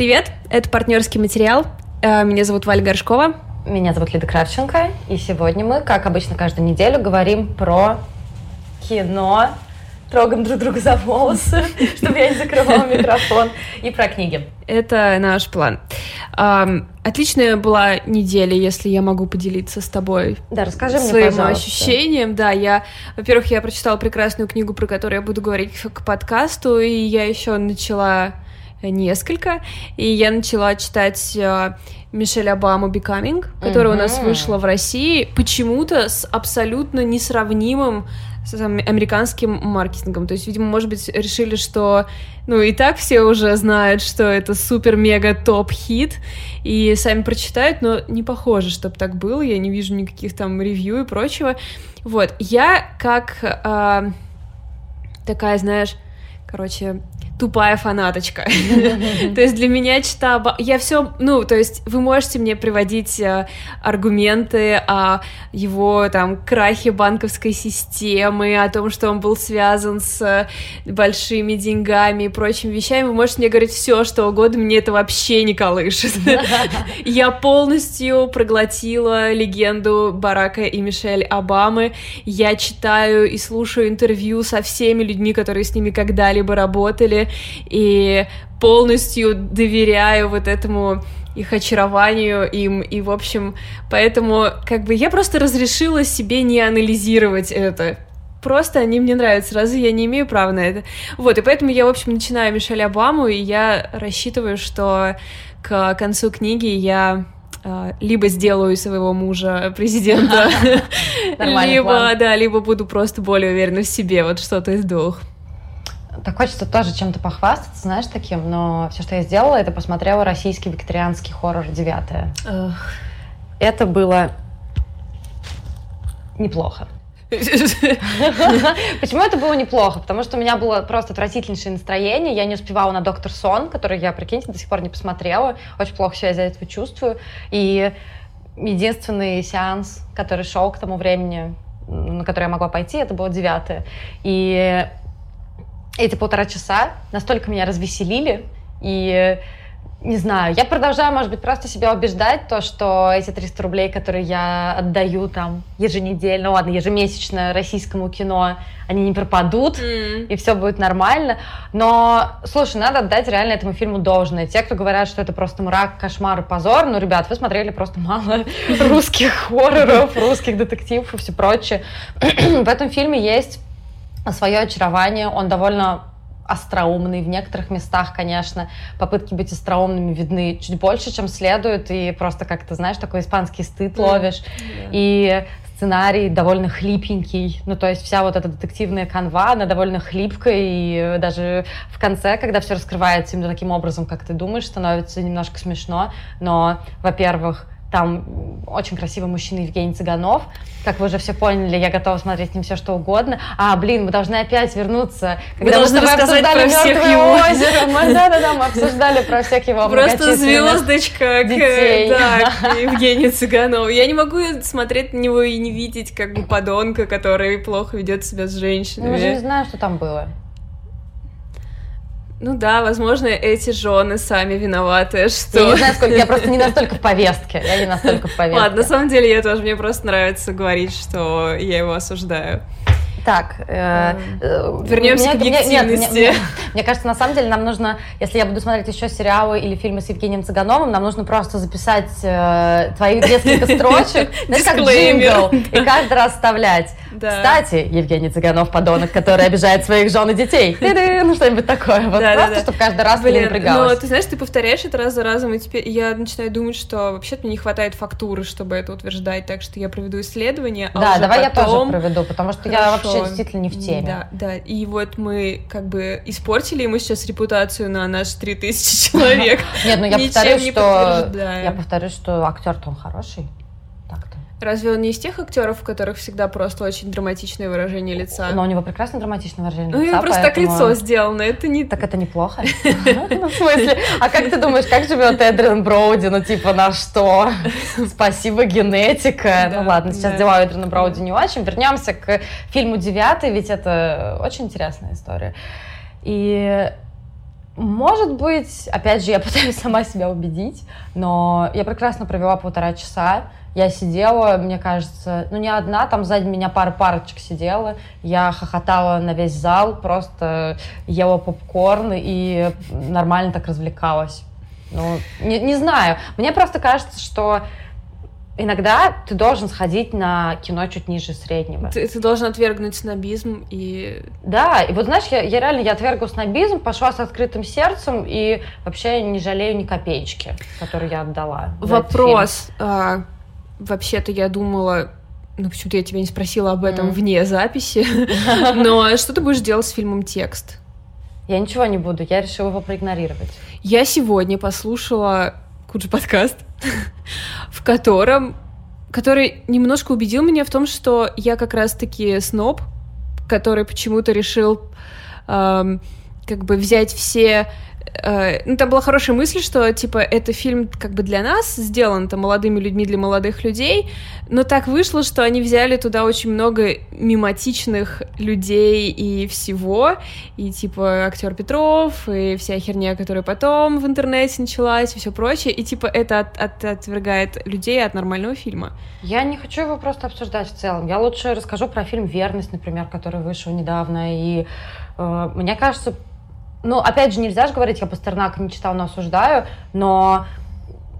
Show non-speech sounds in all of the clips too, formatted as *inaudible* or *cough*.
Привет, это партнерский материал. Э, меня зовут Валя Горшкова. Меня зовут Лида Кравченко, и сегодня мы, как обычно, каждую неделю говорим про кино, трогаем друг друга за волосы, *laughs* чтобы я не закрывала микрофон, и про книги. Это наш план. Отличная была неделя, если я могу поделиться с тобой. Да, расскажи мне, своим пожалуйста. ощущением. Да, я, во-первых, я прочитала прекрасную книгу, про которую я буду говорить к подкасту, и я еще начала несколько, и я начала читать э, Мишель Обаму «Becoming», которая Мгм. у нас вышла в России, почему-то с абсолютно несравнимым с ам- американским маркетингом. То есть, видимо, может быть, решили, что, ну, и так все уже знают, что это супер-мега-топ-хит, и сами прочитают, но не похоже, чтобы так было, я не вижу никаких там ревью и прочего. Вот, я как а, такая, знаешь, короче, тупая фанаточка. *laughs* То есть для меня чита... Я все... Ну, то есть вы можете мне приводить э, аргументы о его там крахе банковской системы, о том, что он был связан с э, большими деньгами и прочими вещами. Вы можете мне говорить все, что угодно, мне это вообще не колышет. *laughs* Я полностью проглотила легенду Барака и Мишель Обамы. Я читаю и слушаю интервью со всеми людьми, которые с ними когда-либо работали, и полностью доверяю вот этому их очарованию им, и, в общем, поэтому, как бы, я просто разрешила себе не анализировать это. Просто они мне нравятся, разве я не имею права на это? Вот, и поэтому я, в общем, начинаю Мишель Обаму, и я рассчитываю, что к концу книги я э, либо сделаю своего мужа президента, *laughs* либо, да, либо буду просто более уверена в себе, вот что-то из двух. Так хочется тоже чем-то похвастаться, знаешь, таким, но все, что я сделала, это посмотрела российский викторианский хоррор «Девятое». Эх. Это было неплохо. *laughs* Почему это было неплохо? Потому что у меня было просто отвратительнейшее настроение. Я не успевала на Доктор Сон, который я, прикиньте, до сих пор не посмотрела. Очень плохо себя из-за этого чувствую. И единственный сеанс, который шел к тому времени, на который я могла пойти, это было девятое. И эти полтора часа настолько меня развеселили, и не знаю, я продолжаю, может быть, просто себя убеждать, то, что эти 300 рублей, которые я отдаю там еженедельно, ну ладно, ежемесячно российскому кино, они не пропадут, М. и все будет нормально. Но, слушай, надо отдать реально этому фильму должное. Те, кто говорят, что это просто мрак, кошмар и позор, ну, ребят, вы смотрели просто мало *laughs* русских хорроров, русских детективов и все прочее. *clears throat* В этом фильме есть свое очарование, он довольно остроумный в некоторых местах, конечно, попытки быть остроумными видны чуть больше, чем следует, и просто как-то, знаешь, такой испанский стыд Мгм. ловишь, и сценарий довольно хлипенький, ну, то есть вся вот эта детективная канва, она довольно хлипкая, и даже в конце, когда все раскрывается именно таким образом, как ты думаешь, становится немножко смешно, но, во-первых, там очень красивый мужчина Евгений Цыганов. Как вы уже все поняли, я готова смотреть с ним все что угодно. А, блин, мы должны опять вернуться. Мы должны с тобой обсуждали про всех «Мёртвое его». озеро. Мы- Да-да-да, мы обсуждали про всех его Просто звездочка к, детей. да, к Евгению Цыганову. Я не могу смотреть на него и не видеть как бы подонка, который плохо ведет себя с Ну, мы же не женщинами. знаем, что там было. Ну да, возможно, эти жены сами виноваты, *laughs* Я что... не знаю, сколько, я просто не настолько в повестке. Я не настолько в повестке. Ладно, на самом деле я тоже, мне просто нравится говорить, что я его осуждаю. Так, э, э, Вернемся мне- к мне- нет, мне- объективности. Мне, кажется, на самом деле нам нужно, если я буду смотреть еще сериалы или фильмы с Евгением Цыгановым, нам нужно просто записать э, твои несколько *laughs* строчек, знаешь, как Дисклеймер. джингл, и каждый раз вставлять. Кстати, Евгений Цыганов подонок, который обижает своих жен и детей. *laughs* Ну, что-нибудь такое. Вот просто, чтобы каждый раз не но напрягалась. ты знаешь, ты повторяешь это раз за разом, и теперь я начинаю думать, что вообще-то мне не хватает фактуры, чтобы это утверждать, так что я проведу исследование, а Да, давай я тоже проведу, потому что я Хорошо. Вообще действительно не в теме. Да, да, и вот мы как бы испортили ему сейчас репутацию на наши 3000 человек. Нет, ну я повторю, что я повторю, что актер-то он хороший. Разве он не из тех актеров, у которых всегда просто очень драматичное выражение лица? Но у него прекрасно драматичное выражение Ну, у лица, него просто так поэтому- лицо сделано, это не... Так это неплохо. *laughs* Ну, В смысле? А как ты думаешь, как живет Эдриан Броуди? Ну, типа, на что? Спасибо, генетика. Ну, ладно, сейчас дела у Эдриана Броуди не очень. Вернемся к фильму «Девятый», ведь это очень интересная история. И Может быть, опять же, я *laughs* пытаюсь сама себя убедить, но я прекрасно провела полтора часа. Я сидела, мне кажется, ну не одна, там сзади меня пара парочек сидела. Я хохотала на весь зал, просто ела попкорн и нормально так развлекалась. Ну, не, не знаю. Мне просто кажется, что иногда ты должен сходить на кино чуть ниже среднего. Ты, ты должен отвергнуть снобизм и... Да, и вот знаешь, я, я реально я отвергла снобизм, пошла с открытым сердцем и вообще не жалею ни копеечки, которую я отдала. Вопрос. А, вообще-то я думала, ну почему-то я тебя не спросила об этом mm. вне записи, *laughs* но что ты будешь делать с фильмом «Текст»? Я ничего не буду, я решила его проигнорировать. Я сегодня послушала Куджи подкаст, *laughs* в котором который немножко убедил меня в том, что я как раз-таки сноб, который почему-то решил эм, как бы взять все Э, ну, там была хорошая мысль, что, типа, это фильм как бы для нас сделан, там, молодыми людьми для молодых людей, но так вышло, что они взяли туда очень много мематичных людей и всего, и, типа, актер Петров, и вся херня, которая потом в интернете началась, и все прочее, и, типа, это от, от, отвергает людей от нормального фильма. Я не хочу его просто обсуждать в целом. Я лучше расскажу про фильм «Верность», например, который вышел недавно, и э, мне кажется, ну, опять же, нельзя же говорить, я Пастернака не читал, но осуждаю, но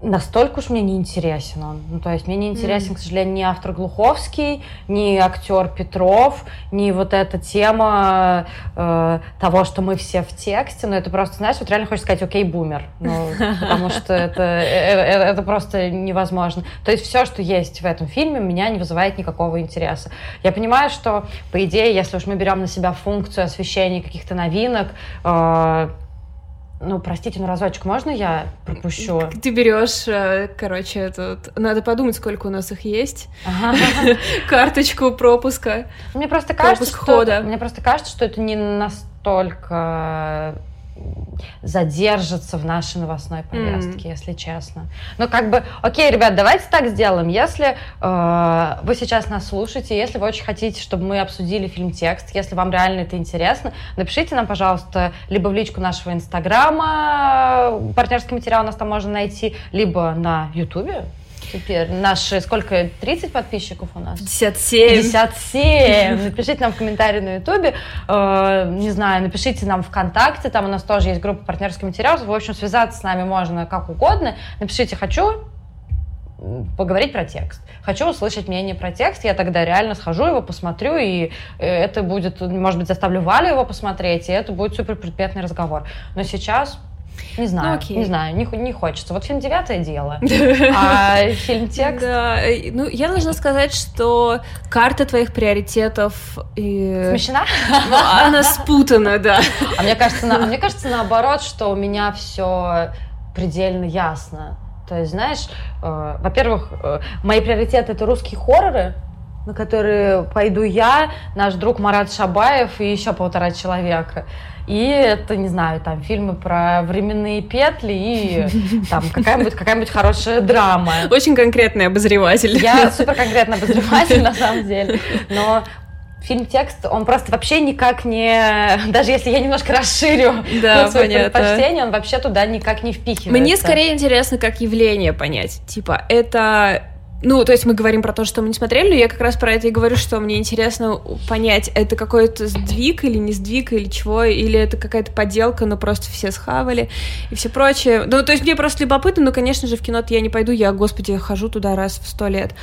настолько уж мне не интересен он. Ну, то есть мне не интересен, mm. к сожалению, ни автор Глуховский, ни актер Петров, ни вот эта тема э, того, что мы все в тексте. Но это просто, знаешь, вот реально хочется сказать, окей, бумер. Ну, *laughs* потому что это, это, э, это просто невозможно. То есть все, что есть в этом фильме, меня не вызывает никакого интереса. Я понимаю, что, по идее, если уж мы берем на себя функцию освещения каких-то новинок, э, ну, простите, ну разочек можно я пропущу? Ты берешь, э, короче, этот... Надо подумать, сколько у нас их есть. *laughs* Карточку пропуска. Мне просто кажется, что... Мне просто кажется, что это не настолько задержится в нашей новостной повестке, mm. если честно. Ну, как бы, окей, ребят, давайте так сделаем. Если э, вы сейчас нас слушаете, если вы очень хотите, чтобы мы обсудили фильм «Текст», если вам реально это интересно, напишите нам, пожалуйста, либо в личку нашего инстаграма, партнерский материал у нас там можно найти, либо на ютубе, теперь наши, сколько, 30 подписчиков у нас? 57. 57. Напишите нам в комментарии на ютубе, э, не знаю, напишите нам ВКонтакте, там у нас тоже есть группа партнерских материалов, в общем, связаться с нами можно как угодно. Напишите «хочу», поговорить про текст. Хочу услышать мнение про текст, я тогда реально схожу его посмотрю, и э, это будет, может быть, заставлю Валю его посмотреть, и это будет супер предметный разговор. Но сейчас не знаю, ну, окей. не знаю, не, не хочется. Вот фильм «Девятое дело», *laughs* а фильм «Текст». Да, э, ну, я должна сказать, что карта твоих приоритетов... И... Смещена? Ну, она спутана, да. *laughs* А мне кажется, на, а мне кажется, наоборот, что у меня все предельно ясно. То есть, знаешь, э, во-первых, э, мои приоритеты — это русские хорроры, на которые пойду я, наш друг Марат Шабаев и еще полтора человека. И это, не знаю, там фильмы про временные петли и *laughs* там какая-нибудь какая хорошая драма. Очень конкретный обозреватель. Я *laughs* супер конкретный обозреватель, на самом деле. Но фильм-текст, он просто вообще никак не... Даже если я немножко расширю *laughs* да, свои предпочтения, он вообще туда никак не впихивается. Мне скорее интересно, как явление понять. Типа, это ну, то есть мы говорим про то, что мы не смотрели, но я как раз про это и говорю, что мне интересно понять, это какой-то сдвиг или не сдвиг, или чего, или это какая-то подделка, но просто все схавали и все прочее. Ну, то есть мне просто любопытно, но, конечно же, в кино я не пойду, я, господи, хожу туда раз в сто лет.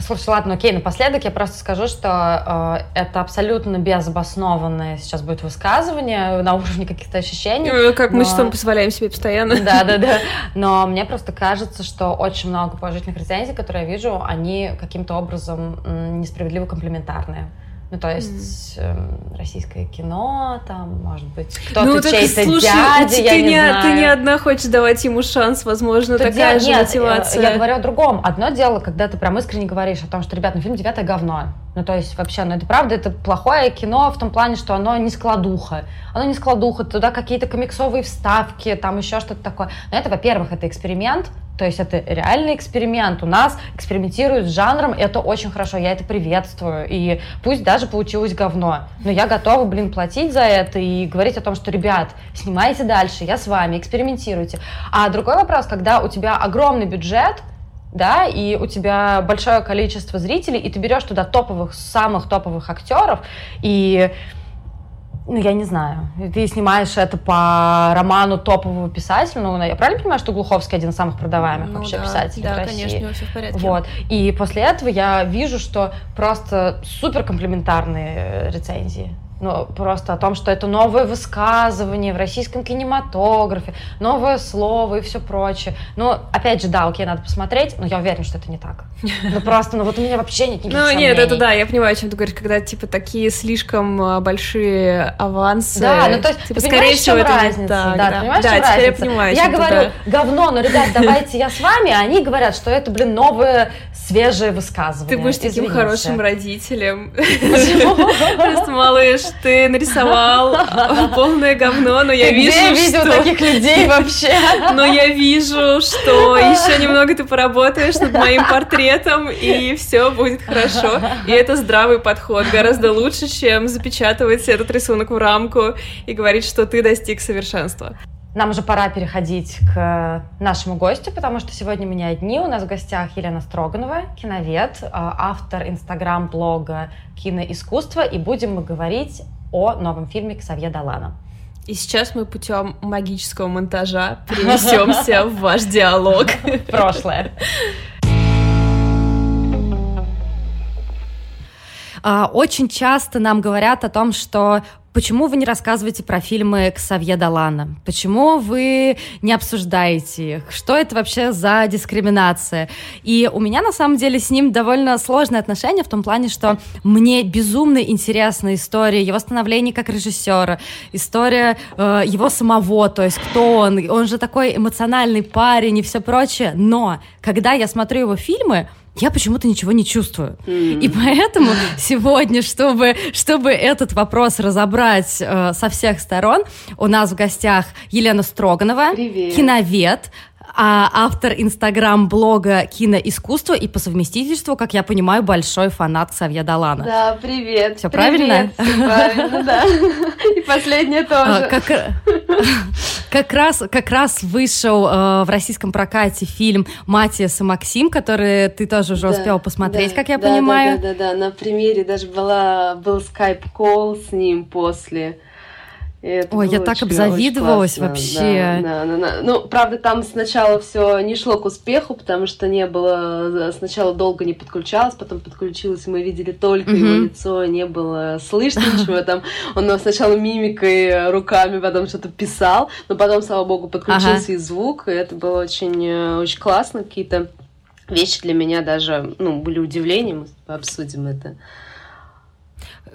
Слушай, ладно, окей, напоследок я просто скажу, что э, это абсолютно безобоснованное сейчас будет высказывание на уровне каких-то ощущений. Ну, как но... мы что позволяем себе постоянно. Да, да, да. *laughs* Но мне просто кажется, что очень много положительных рецензий, которые я вижу, они каким-то образом несправедливо комплементарные. Ну, то есть mm. э, российское кино, там, может быть, кто-то ну, чей-то слушай, дядя, ты, я не, не знаю. Ты не одна хочешь давать ему шанс, возможно, Тут такая же нет, мотивация. Я говорю о другом. Одно дело, когда ты прям искренне говоришь о том, что, ребят, ну, фильм «Девятое говно». Ну, то есть, вообще, ну, это правда, это плохое кино в том плане, что оно не складуха. Оно не складуха, туда какие-то комиксовые вставки, там еще что-то такое. Но это, во-первых, это эксперимент, То есть это реальный эксперимент. У нас экспериментируют с жанром, это очень хорошо, я это приветствую. И пусть даже получилось говно, но я готова, блин, платить за это и говорить о том, что, ребят, снимайте дальше, я с вами, экспериментируйте. А другой вопрос, когда у тебя огромный бюджет, да, и у тебя большое количество зрителей, и ты берешь туда топовых, самых топовых актеров, и ну, я не знаю, ты снимаешь это по роману топового писателя, ну, я правильно понимаю, что Глуховский один из самых продаваемых ну, вообще да, писателей да, в России? конечно, у него все в порядке. Вот, и после этого я вижу, что просто супер комплементарные рецензии ну, просто о том, что это новое высказывание в российском кинематографе, новое слово и все прочее. Ну, опять же, да, окей, надо посмотреть, но я уверена, что это не так. Ну, просто, ну, вот у меня вообще нет никаких Ну, сомнений. нет, это да, я понимаю, о чем ты говоришь, когда, типа, такие слишком а, большие авансы. Да, ну, то есть, типа, ты скорее всего, это разница? не так. Да, Да, понимаешь, да теперь разница? я понимаю, Я говорю, да. говно, но, ребят, давайте я с вами, а они говорят, что это, блин, новое свежее высказывание. Ты будешь таким Извините. хорошим родителем. *laughs* *laughs* Просто, малыш, ты нарисовал полное говно, но я Ты вижу, где видел что... таких людей вообще? *laughs* Но я вижу, что еще немного ты поработаешь над моим портретом, и все будет хорошо. И это здравый подход, гораздо лучше, чем запечатывать этот рисунок в рамку и говорить, что ты достиг совершенства. Нам уже пора переходить к нашему гостю, потому что сегодня мы не одни. У нас в гостях Елена Строганова, киновед, э, автор инстаграм-блога «Киноискусство», и будем мы говорить о новом фильме Ксавье Далана. И сейчас мы путем магического монтажа перенесемся в ваш диалог. *laughs* Прошлое. Очень часто нам говорят о том, что почему вы не рассказываете про фильмы Ксавье Далана? Почему вы не обсуждаете их? Что это вообще за дискриминация? И у меня на самом деле с ним довольно сложные отношения в том плане, что мне безумно интересна история его становления как режиссера, история э, его самого, то есть кто он, он же такой эмоциональный парень и все прочее. Но когда я смотрю его фильмы, я почему-то ничего не чувствую. И поэтому сегодня, чтобы, чтобы этот вопрос разобрать э, со всех сторон, у нас в гостях Елена Строганова, Привет. киновед, а автор инстаграм-блога «Киноискусство» и по совместительству, как я понимаю, большой фанат Савья Далана. Да, привет. Привет, правильно? правильно, да. И последнее А, тоже. Как, как раз, как раз вышел э, в российском прокате фильм «Матиас и Максим», который ты тоже уже Да, успела посмотреть, да, как я да, понимаю. Да, да, да, да. На премьере даже была, был скайп-колл с ним после. Ой, я так обзавидовалась классно. вообще. Да, да, да, да. Ну, правда, там сначала все не шло к успеху, потому что не было... Сначала долго не подключалось, потом подключилось, мы видели только его Мгм. лицо, не было слышно ничего там. Он сначала мимикой, руками, потом что-то писал, но потом, слава богу, подключился и звук, и это было очень, э, очень классно. Какие-то вещи для меня даже, ну, были удивлением, мы обсудим это.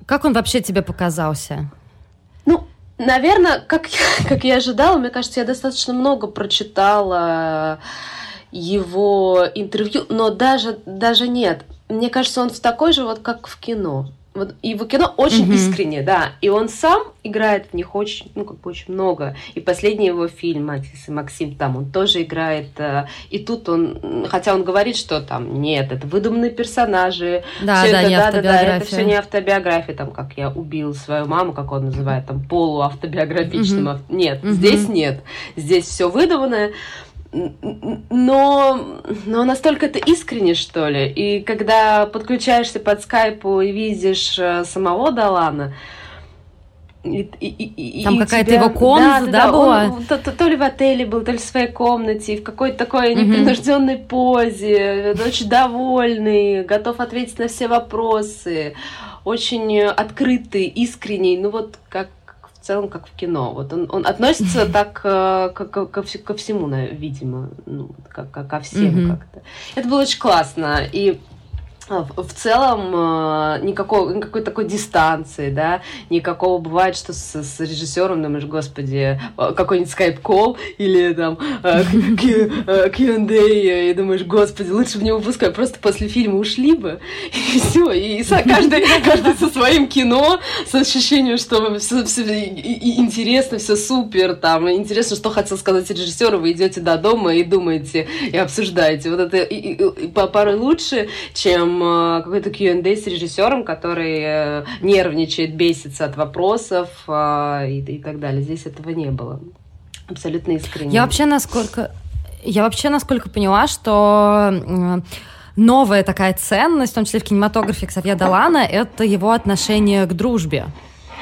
Как он вообще тебе показался? Ну, наверное, как, *laughs* как я ожидала, мне кажется, я достаточно много прочитала его интервью, но даже, даже нет. Мне кажется, он в такой же, вот как в кино. Вот его кино очень Мгм. искренне, да. И он сам играет в них очень, ну, как бы очень много. И последний его фильм «Матис и Максим» там он тоже играет. э, И тут он, хотя он говорит, что там нет, это выдуманные персонажи, Да, Всё да, это, не да, да, да, это все не автобиография, там, как я убил свою маму, как он называет, там, полуавтобиографичным. Ав- Нет, Мгм. здесь нет. Здесь все выдуманное. Но, но настолько это искренне, что ли. И когда подключаешься под скайпу и видишь э, самого Далана, и- и- и- Там какая-то тебя- его комната, да, была? он то, то- то ли в отеле был, то ли в своей комнате, в какой-то такой непринужденной позе, очень довольный, готов ответить на все вопросы, очень э, открытый, искренний, ну вот как в целом как в кино. Вот он, он относится *laughs* так э, ко, ко- ко вс- ко всему, видимо, ну, как, как ко всем Мгм. как-то. Это было очень классно. И в целом а, никакого, никакой такой дистанции, да, никакого бывает, что с, с режиссером думаешь, господи, а, какой-нибудь скайп-колл или там Q&A, и думаешь, господи, лучше бы не выпускай, просто после фильма ушли бы, *laughs* и все, и каждый, каждый со своим кино, с ощущением, что все, все интересно, все супер, там, интересно, что хотел сказать режиссер, вы идете до дома и думаете, и обсуждаете. Вот это и, и, и, порой лучше, чем Э, какой-то Q&A с режиссером, который э, нервничает, бесится от вопросов э, и, и так далее. Здесь этого не было. Абсолютно искренне. Я вообще насколько... Я вообще насколько поняла, что новая такая ценность, в том числе в кинематографе Ксавье Далана, это его отношение к дружбе.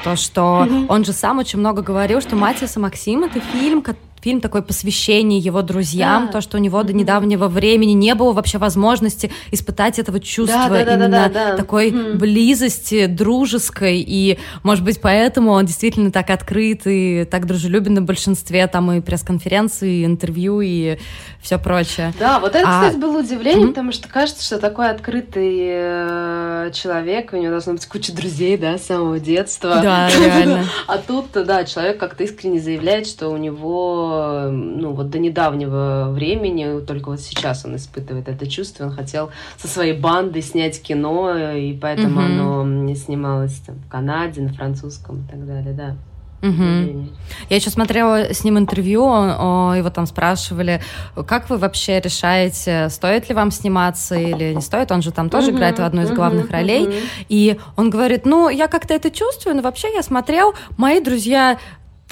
То, что mm-hmm. он же сам очень много говорил, что «Матиас и Максим» — это фильм, фильм такой посвящение его друзьям, да. то, что у него до недавнего времени не было вообще возможности испытать этого чувства да, да, именно да, да, да. такой mm. близости дружеской, и, может быть, поэтому он действительно так открыт и так дружелюбен на большинстве там и пресс-конференций, и интервью, и все прочее. Да, вот это, а... кстати, было удивление, mm-hmm. потому что кажется, что такой открытый э, человек, у него должна быть куча друзей, да, с самого детства. Да, *laughs* реально. А тут, да, человек как-то искренне заявляет, что у него ну, вот до недавнего времени, только вот сейчас он испытывает это чувство, он хотел со своей бандой снять кино, и поэтому mm-hmm. оно не снималось там, в Канаде, на французском и так далее, да. Угу. Я еще смотрела с ним интервью, его там спрашивали, как вы вообще решаете, стоит ли вам сниматься или не стоит, он же там тоже угу, играет в одну из главных угу, ролей, угу. и он говорит, ну, я как-то это чувствую, но вообще я смотрел, мои друзья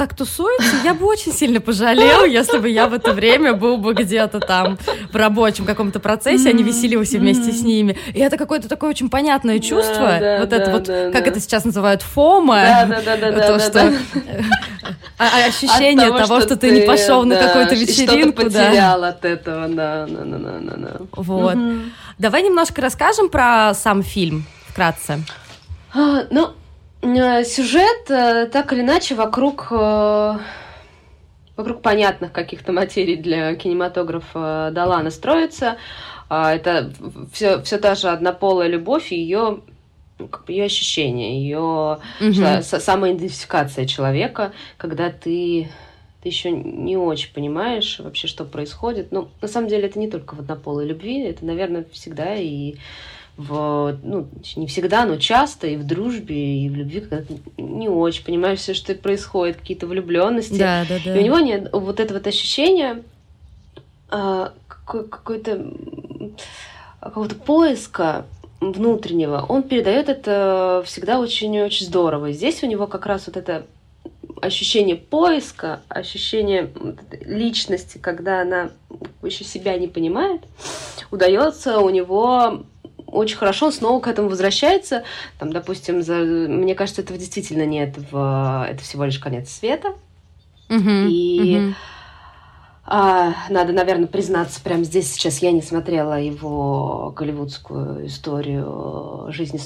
так тусуются, я бы очень сильно пожалел, если бы я в это время был бы где-то там в рабочем каком-то процессе, а не веселился вместе с ними. И это какое-то такое очень понятное чувство, да, да, вот да, это вот, как это сейчас называют, фома, то, что... Ощущение того, что, ты, не пошел на какую-то вечеринку. Что-то потерял от этого, да, да, да, да, да. Вот. Давай немножко расскажем про сам фильм, вкратце. А, ну, сюжет э, так или иначе вокруг э, вокруг понятных каких-то материй для кинематографа Далана строится. А, это все, все та же однополая любовь и ее как бы ее ощущение, ее угу. самоидентификация человека, когда ты ты еще не очень понимаешь вообще, что происходит. Ну, на самом деле, это не только в однополой любви, это, наверное, всегда и в, ну, не всегда, но часто и в дружбе, и в любви, когда ты не очень понимаешь все, что происходит, какие-то влюбленности. Да, да, да. И у него нет вот этого вот ощущения а, какой, какой-то какого-то поиска внутреннего. Он передает это всегда очень-очень здорово. Здесь у него как раз вот это ощущение поиска, ощущение личности, когда она еще себя не понимает, удается у него очень хорошо снова к этому возвращается. Там, допустим, за... мне кажется, этого действительно нет. В... Это всего лишь конец света. Uh-huh, и uh-huh. А, надо, наверное, признаться, прямо здесь сейчас я не смотрела его голливудскую историю «Жизнь и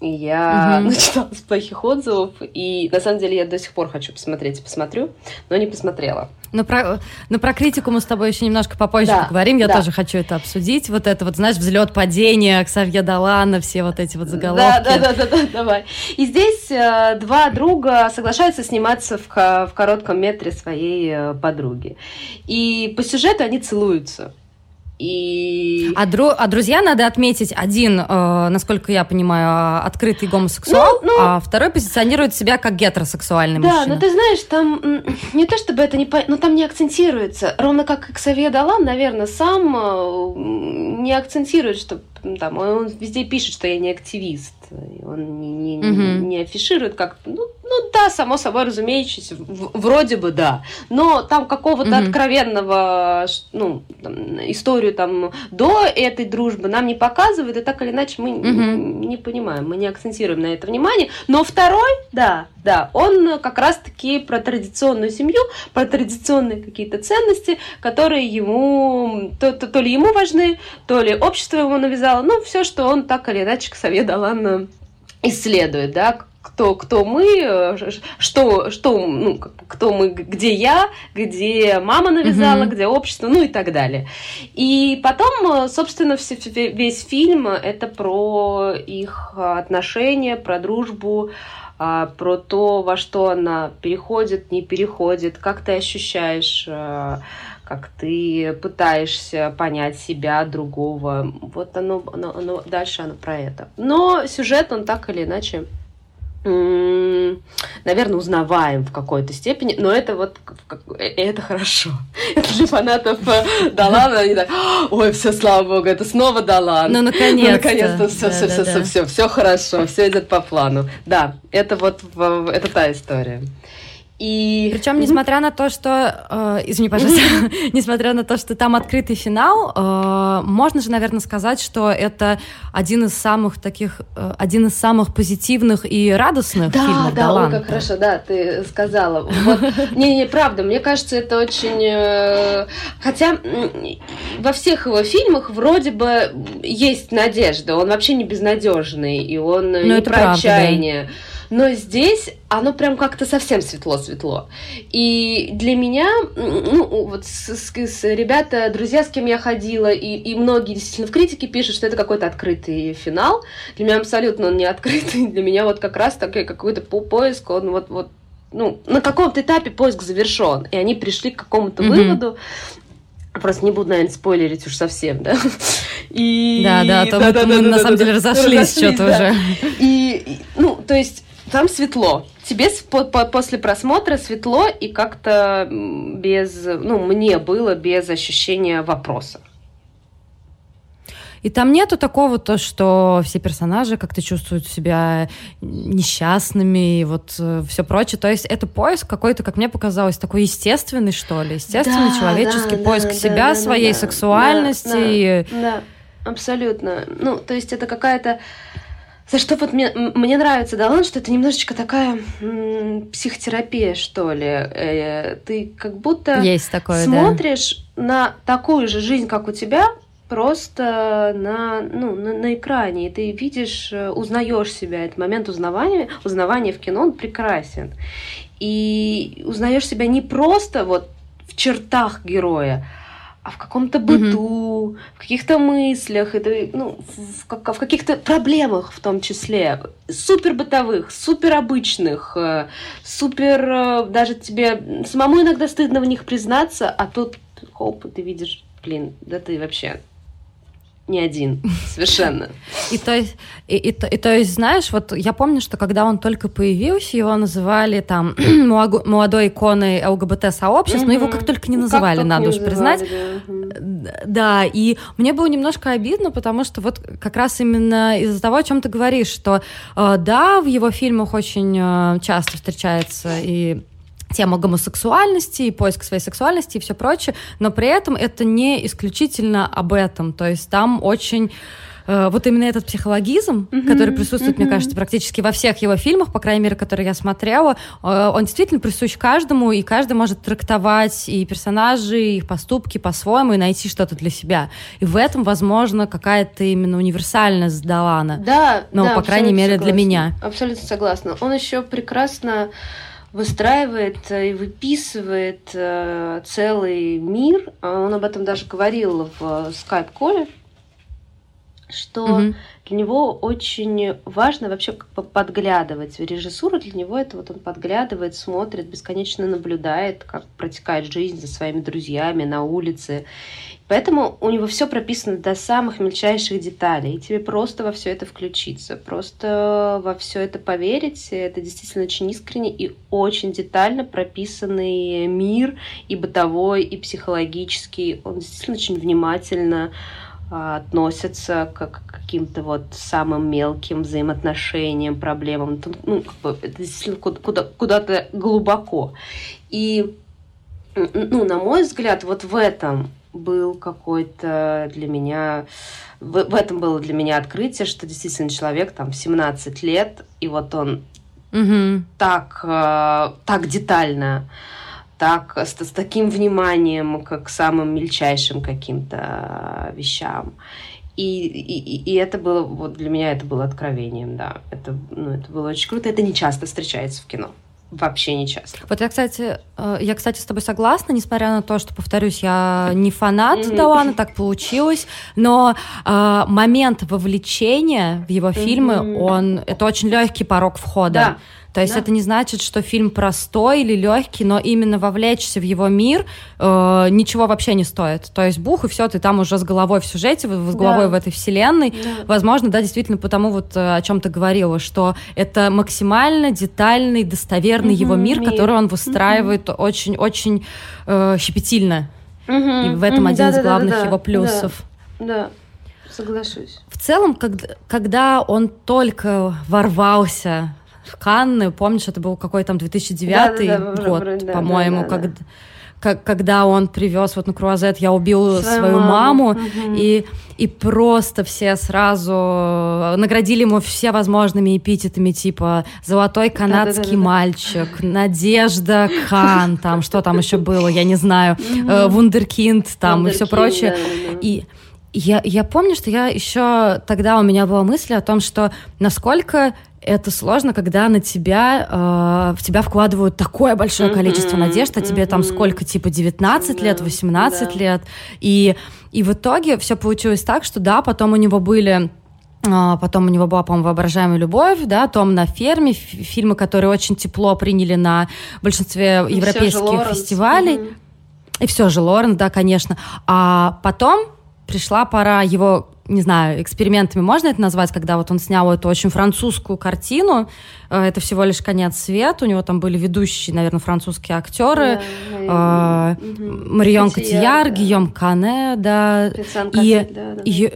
И я угу. *laughs* начитала с плохих отзывов, и на самом деле я до сих пор хочу посмотреть и посмотрю, но не посмотрела. Но про, но про критику мы с тобой еще немножко попозже да, поговорим. Я да. тоже хочу это обсудить. Вот это вот, знаешь, взлет падение, Ксавье Далана, все вот эти вот заголовки. Да, да, да, да, да давай. И здесь э, два друга соглашаются сниматься в, в коротком метре своей э, подруги. И по сюжету они целуются. И... А, дру... а друзья, надо отметить, один, э, насколько я понимаю, открытый гомосексуал, ну, ну... а второй позиционирует себя как гетеросексуальный да, мужчина. Да, ну ты знаешь, там не то чтобы это не... По... Но там не акцентируется. Ровно как Ксавье Далан, наверное, сам э, не акцентирует, что там, он везде пишет, что я не активист. Он не, не, mm-hmm. не афиширует как... Ну, ну да, само собой разумеется, вроде бы да. Но там какого-то mm-hmm. откровенного, ну, там, историю там до этой дружбы нам не показывают, и так или иначе мы mm-hmm. не, не понимаем, мы не акцентируем на это внимание. Но второй, да, да, он как раз-таки про традиционную семью, про традиционные какие-то ценности, которые ему, то, то, то ли ему важны, то ли общество ему навязало, ну, все, что он так или иначе к Совет Далан исследует, да, кто, кто мы, что, что, ну, кто мы, где я, где мама навязала, mm-hmm. где общество, ну и так далее. И потом, собственно, весь фильм это про их отношения, про дружбу, про то, во что она переходит, не переходит, как ты ощущаешь а, как ты пытаешься понять себя, другого. Вот оно, оно, оно дальше оно про это. Но сюжет, он так или иначе наверное, узнаваем в какой-то степени, но это вот э, это хорошо. *laughs* Это для фанатов э, Далана, они так, ой, все, слава богу, это снова Далан. Ну, наконец-то. Ну, наконец-то все, все, все, все, все, все хорошо, все идет по плану. Да, это вот это та история. И... Причем, несмотря на то, что, э, извини, пожалуйста, *laughs* несмотря на то, что там открытый финал, э, можно же, наверное, сказать, что это один из самых таких, э, один из самых позитивных и радостных да, фильмов Да, да, как хорошо, да, ты сказала. Вот, *laughs* не, не, правда, мне кажется, это очень, э, хотя во всех его фильмах вроде бы есть надежда, он вообще не безнадежный и он Но ну, не про правда, отчаяние. Да но здесь оно прям как-то совсем светло-светло. И для меня, ну, вот с, с, с ребята, друзья, с кем я ходила, и, и многие действительно в критике пишут, что это какой-то открытый финал. Для меня абсолютно он не открытый. *laughs* Для меня вот как раз такой какой-то по поиск, он вот, вот ну, на каком-то этапе поиск завершен, и они пришли к какому-то mm-hmm. выводу, Просто не буду, наверное, спойлерить уж совсем, да. И... Да, да, а то *laughs* да, мы, да, мы да, на да, самом да, деле разошлись, разошлись что-то да. уже. И, и, ну, то есть там светло. Тебе по по после просмотра светло и как-то без, ну, мне было без ощущения вопроса. И там нету такого то, что все персонажи как-то чувствуют себя несчастными и вот э, все прочее. То есть это поиск какой-то, как мне показалось, такой естественный, что ли, естественный да, человеческий да, поиск да, себя, да, своей да, сексуальности. Да, да, да, абсолютно. Ну, то есть это какая-то за что вот мне, мне нравится Далан, что это немножечко такая м, психотерапия, что ли. Э, ты как будто Есть такое, смотришь да. на такую же жизнь, как у тебя, просто на, ну, на, на экране, и ты видишь, э, узнаешь себя. Этот момент узнавания, узнавания в кино, он прекрасен. И узнаешь себя не просто вот в чертах героя, а в каком-то быту, mm-hmm. в каких-то мыслях, это, ну, в, в, в каких-то проблемах в том числе, супер бытовых, супер обычных, э, супер, э, даже тебе самому иногда стыдно в них признаться, а тут, хоп, ты видишь, блин, да ты вообще не один, совершенно. И то, есть, и, и, и, то есть, знаешь, вот я помню, что когда он только появился, его называли там *clears throat* молодой иконой ЛГБТ-сообщества, но его как только не называли, как надо уж признать. Да. да, и мне было немножко обидно, потому что вот как раз именно из-за того, о чем ты говоришь, что э, да, в его фильмах очень э, часто встречается и тема гомосексуальности и поиск своей сексуальности и все прочее, но при этом это не исключительно об этом, то есть там очень э, вот именно этот психологизм, mm-hmm, который присутствует, mm-hmm. мне кажется, практически во всех его фильмах, по крайней мере, которые я смотрела, э, он действительно присущ каждому, и каждый может трактовать и персонажи, и их поступки по-своему, и найти что-то для себя. И в этом, возможно, какая-то именно универсальность Далана. Да, Но, да, по крайней мере, согласна. для меня. Абсолютно согласна. Он еще прекрасно выстраивает и выписывает э, целый мир. Он об этом даже говорил в скайп-коле, что mm-hmm. для него очень важно вообще подглядывать в режиссуру. Для него это вот он подглядывает, смотрит, бесконечно наблюдает, как протекает жизнь за своими друзьями на улице. Поэтому у него все прописано до самых мельчайших деталей. И тебе просто во все это включиться, просто во все это поверить. Это действительно очень искренне и очень детально прописанный мир и бытовой, и психологический. Он действительно очень внимательно а, относится к каким-то вот самым мелким взаимоотношениям, проблемам. Ну, как бы, это действительно куда, куда-то глубоко. И, ну, на мой взгляд, вот в этом был какой-то для меня... В, в этом было для меня открытие, что действительно человек там 17 лет, и вот он угу. так, э, так детально, так, с, с таким вниманием к, к самым мельчайшим каким-то вещам. И, и, и это было, вот для меня это было откровением, да. Это, ну, это было очень круто. Это не часто встречается в кино. Вообще не часто. Вот я, кстати, э, я, кстати, с тобой согласна, несмотря на то, что, повторюсь, я не фанат mm-hmm. Дауана, так получилось, но э, момент вовлечения в его фильмы, mm-hmm. он, это очень легкий порог входа. Да. То есть да. это не значит, что фильм простой или легкий, но именно вовлечься в его мир э, ничего вообще не стоит. То есть бух, и все, ты там уже с головой в сюжете, с головой да. в этой вселенной. Да. Возможно, да, действительно, потому вот э, о чем ты говорила, что это максимально детальный, достоверный угу, его мир, мир, который он выстраивает очень-очень э, щепетильно. Угу, и в этом угу, один да, из главных да, да, его плюсов. Да, да. Соглашусь. В целом, когда, когда он только ворвался Канны, помнишь, это был какой там 2009 да, да, да, год, да, по-моему, да, да, когда, как, когда он привез вот на круазет «Я убил свою, свою маму», угу. и, и просто все сразу наградили ему все возможными эпитетами, типа «Золотой канадский да, да, да, да. мальчик», «Надежда Кан», там, что там еще было, я не знаю, угу. «Вундеркинд», там, и все прочее. И я, я помню, что я еще тогда у меня была мысль о том, что насколько это сложно, когда на тебя, э, в тебя вкладывают такое большое количество надежд, а тебе там сколько, типа 19 лет, 18 лет, и, и в итоге все получилось так, что да, потом у него были а, Потом у него была, по-моему, «Воображаемая любовь», да, «Том на ферме», фильмы, которые очень тепло приняли на большинстве и европейских фестивалей. Mm-hmm. И все же Лоренс, да, конечно. А потом пришла пора его не знаю, экспериментами можно это назвать, когда вот он снял эту очень французскую картину. Э, это всего лишь конец света. У него там были ведущие, наверное, французские актеры. Да, э, Марион Котияр, да. Гийом Кане, да. И, да, да. и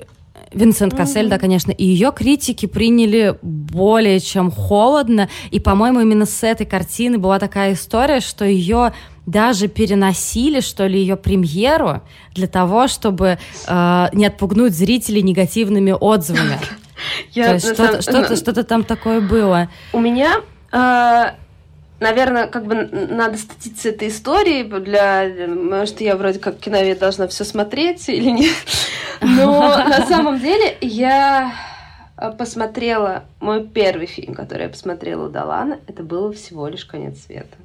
Винсент Кассель, да, конечно, и ее критики приняли более чем холодно, и, по-моему, именно с этой картины была такая история, что ее даже переносили, что ли, ее премьеру для того, чтобы э, не отпугнуть зрителей негативными отзывами. *laughs* То есть что-то, что-то, что-то там такое было. У меня э, наверное, как бы надо статиться этой истории для... Что я вроде как киновед должна все смотреть или нет. *laughs* Но на самом деле я посмотрела... Мой первый фильм, который я посмотрела у Далана, это был всего лишь «Конец света».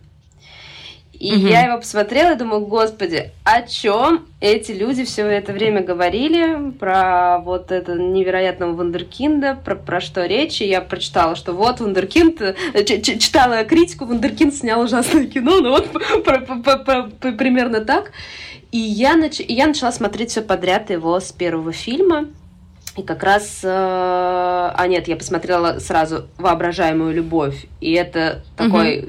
И угу. я его посмотрела и думаю, господи, о чем эти люди все это время говорили про вот это невероятного Вундеркинда, про, про что речь. И я прочитала, что вот Вундеркинд, э, читала критику, Вундеркинд снял ужасное кино, ну вот *laughs* про, про, про, про, примерно так. И я, нач... я начала смотреть все подряд его с первого фильма. И как раз, э, а нет, я посмотрела сразу «Воображаемую любовь», и это такой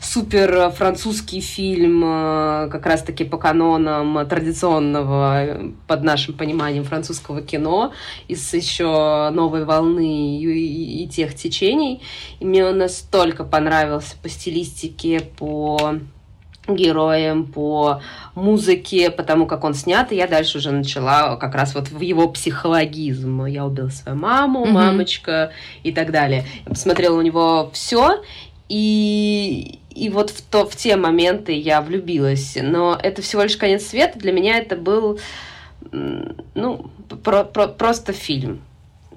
супер французский фильм, э, как раз-таки по канонам традиционного, под нашим пониманием, французского кино, из еще новой волны и, и, и тех течений. И мне он настолько понравился по стилистике, по героям, по музыке, потому как он снят, и я дальше уже начала как раз вот в его психологизм. Я убила свою маму, mm-hmm. мамочка и так далее. Я посмотрела у него все, и, и вот в, то, в те моменты я влюбилась. Но это всего лишь конец света. Для меня это был ну, про, про, просто фильм.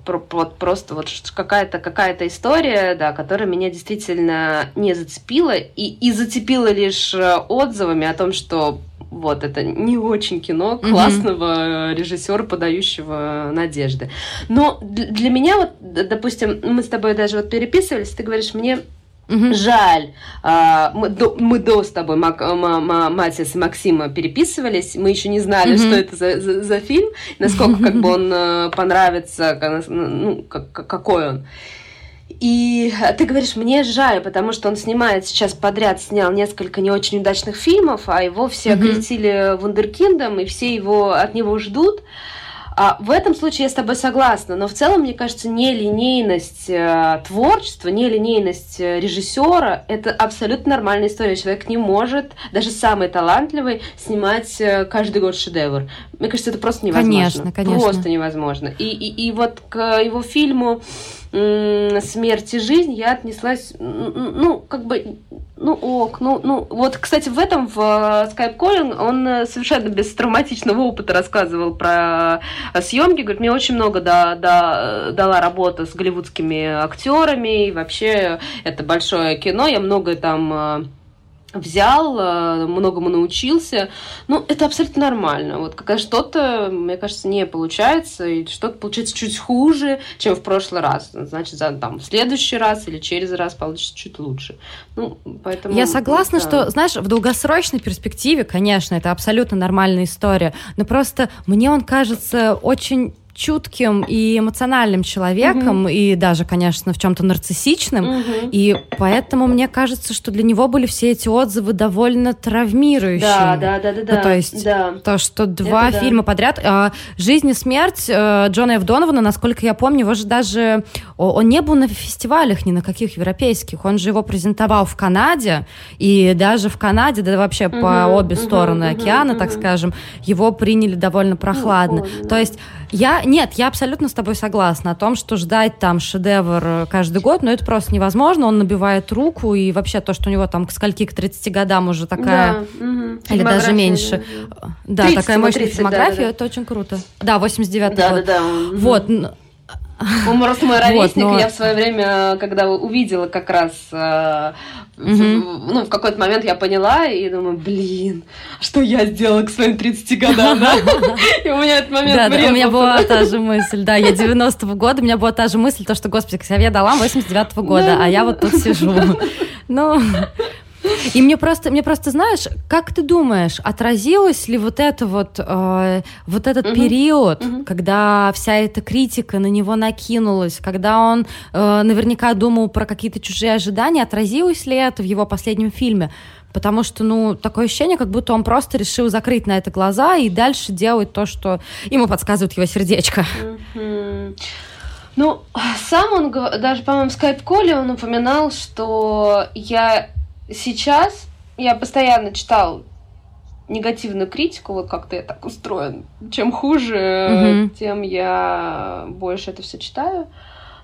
Про, вот просто вот какая-то какая история, да, которая меня действительно не зацепила и, и зацепила лишь э, отзывами о том, что вот это не очень кино классного mm-hmm. режиссера, подающего надежды. Но для меня вот, допустим, мы с тобой даже вот переписывались, ты говоришь, мне Угу. Жаль. А, мы, до, мы до с тобой, Мак, Матис и Максима, переписывались. Мы еще не знали, угу. что это за, за, за фильм, насколько как бы *laughs* он э, понравится, ну, как, какой он. И ты говоришь, мне жаль, потому что он снимает сейчас подряд, снял несколько не очень удачных фильмов, а его все mm-hmm. окрестили вундеркиндом, и все его от него ждут. А в этом случае я с тобой согласна, но в целом, мне кажется, нелинейность э, творчества, нелинейность э, режиссера – это абсолютно нормальная история. Человек не может, даже самый талантливый, снимать э, каждый год шедевр. Мне кажется, это просто невозможно. Конечно, конечно. Просто невозможно. И, и, и вот к его фильму смерть и жизнь я отнеслась, ну, как бы, ну, ок, ну, ну, вот, кстати, в этом, в Skype Calling, он э, совершенно без травматичного опыта рассказывал про съемки, говорит, мне очень много да, да, дала работа с голливудскими актерами, и вообще это большое кино, я много там э, взял, э, многому научился. Ну, это абсолютно нормально. Вот когда что-то, мне кажется, не получается, и что-то получается чуть хуже, чем в прошлый раз. Значит, за, там, в следующий раз или через раз получится чуть лучше. Ну, поэтому... Я согласна, да. что, знаешь, в долгосрочной перспективе, конечно, это абсолютно нормальная история, но просто мне он кажется очень чутким и эмоциональным человеком, mm-hmm. и даже, конечно, в чем-то нарциссичным. Mm-hmm. И поэтому мне кажется, что для него были все эти отзывы довольно травмирующие. Да, да, да, да. Ну, то есть да. то, что два Это фильма да. подряд. А, «Жизнь и смерть» э, Джона Ф. Донована, насколько я помню, его же даже... Он не был на фестивалях ни на каких европейских. Он же его презентовал в Канаде, и даже в Канаде, да вообще mm-hmm. по обе mm-hmm. стороны mm-hmm. океана, mm-hmm. так скажем, его приняли довольно прохладно. Mm-hmm. То есть я нет, я абсолютно с тобой согласна о том, что ждать там шедевр э, каждый год, но это просто невозможно. Он набивает руку, и вообще то, что у него там к скольки, к 30 годам уже такая, да, угу. или даже меньше. Да, 30, такая мощная 30, фильмография, да, да, это очень круто. Да, 89 да, год. Да, да, да. Вот, он просто мой ровесник. Вот, но... Я в свое время, когда увидела как раз, э, угу. ну, в какой-то момент я поняла и думаю, блин, что я сделала к своим 30 годам, да? *laughs* И у меня этот момент Да, у меня была та же мысль, да, я 90-го года, у меня была та же мысль, то, что, господи, я дала 89-го года, а я вот тут сижу. Ну, и мне просто, мне просто, знаешь, как ты думаешь, отразилось ли вот это вот, э, вот этот угу. период, угу. когда вся эта критика на него накинулась, когда он э, наверняка думал про какие-то чужие ожидания, отразилось ли это в его последнем фильме? Потому что, ну, такое ощущение, как будто он просто решил закрыть на это глаза и дальше делать то, что ему подсказывает его сердечко. Ну, сам он, даже, по-моему, в скайп-коле он упоминал, что я сейчас я постоянно читал негативную критику, вот как-то я так устроен. Чем хуже, mm-hmm. тем я больше это все читаю.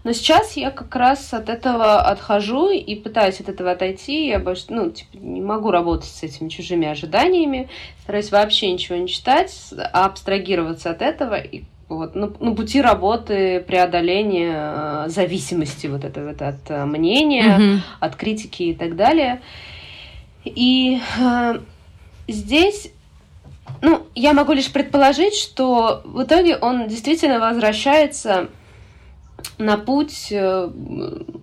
Но сейчас я как раз от этого отхожу и пытаюсь от этого отойти. Я больше, ну, типа, не могу работать с этими чужими ожиданиями. Стараюсь вообще ничего не читать, абстрагироваться от этого и вот, ну, ну, пути работы преодоления э, зависимости вот этого вот, от э, мнения, mm-hmm. от критики и так далее. И э, здесь, ну, я могу лишь предположить, что в итоге он действительно возвращается на путь, э,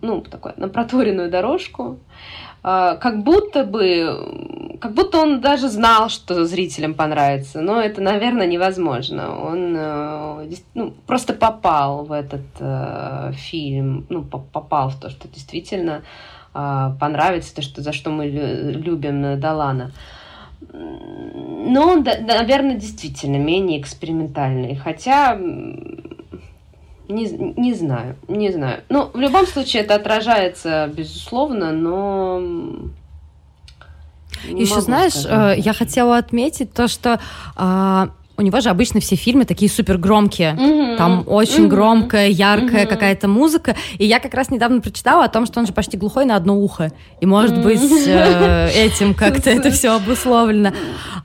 ну, такой, на проторенную дорожку, э, как будто бы, как будто он даже знал, что зрителям понравится, но это, наверное, невозможно. Он э, ну, просто попал в этот э, фильм, ну, попал в то, что действительно а, понравится, то, что, за что мы любим Далана. Но он, наверное, действительно менее экспериментальный. Хотя не, не знаю, не знаю. Ну, в любом случае, это отражается, безусловно, но еще знаешь, сказать. Э, я хотела отметить то, что а, у него же обычно все фильмы такие супер громкие. Mm-hmm. Там очень mm-hmm. громкая, яркая mm-hmm. какая-то музыка. И я как раз недавно прочитала о том, что он же почти глухой на одно ухо. И, может mm-hmm. быть, э, этим как-то это все обусловлено.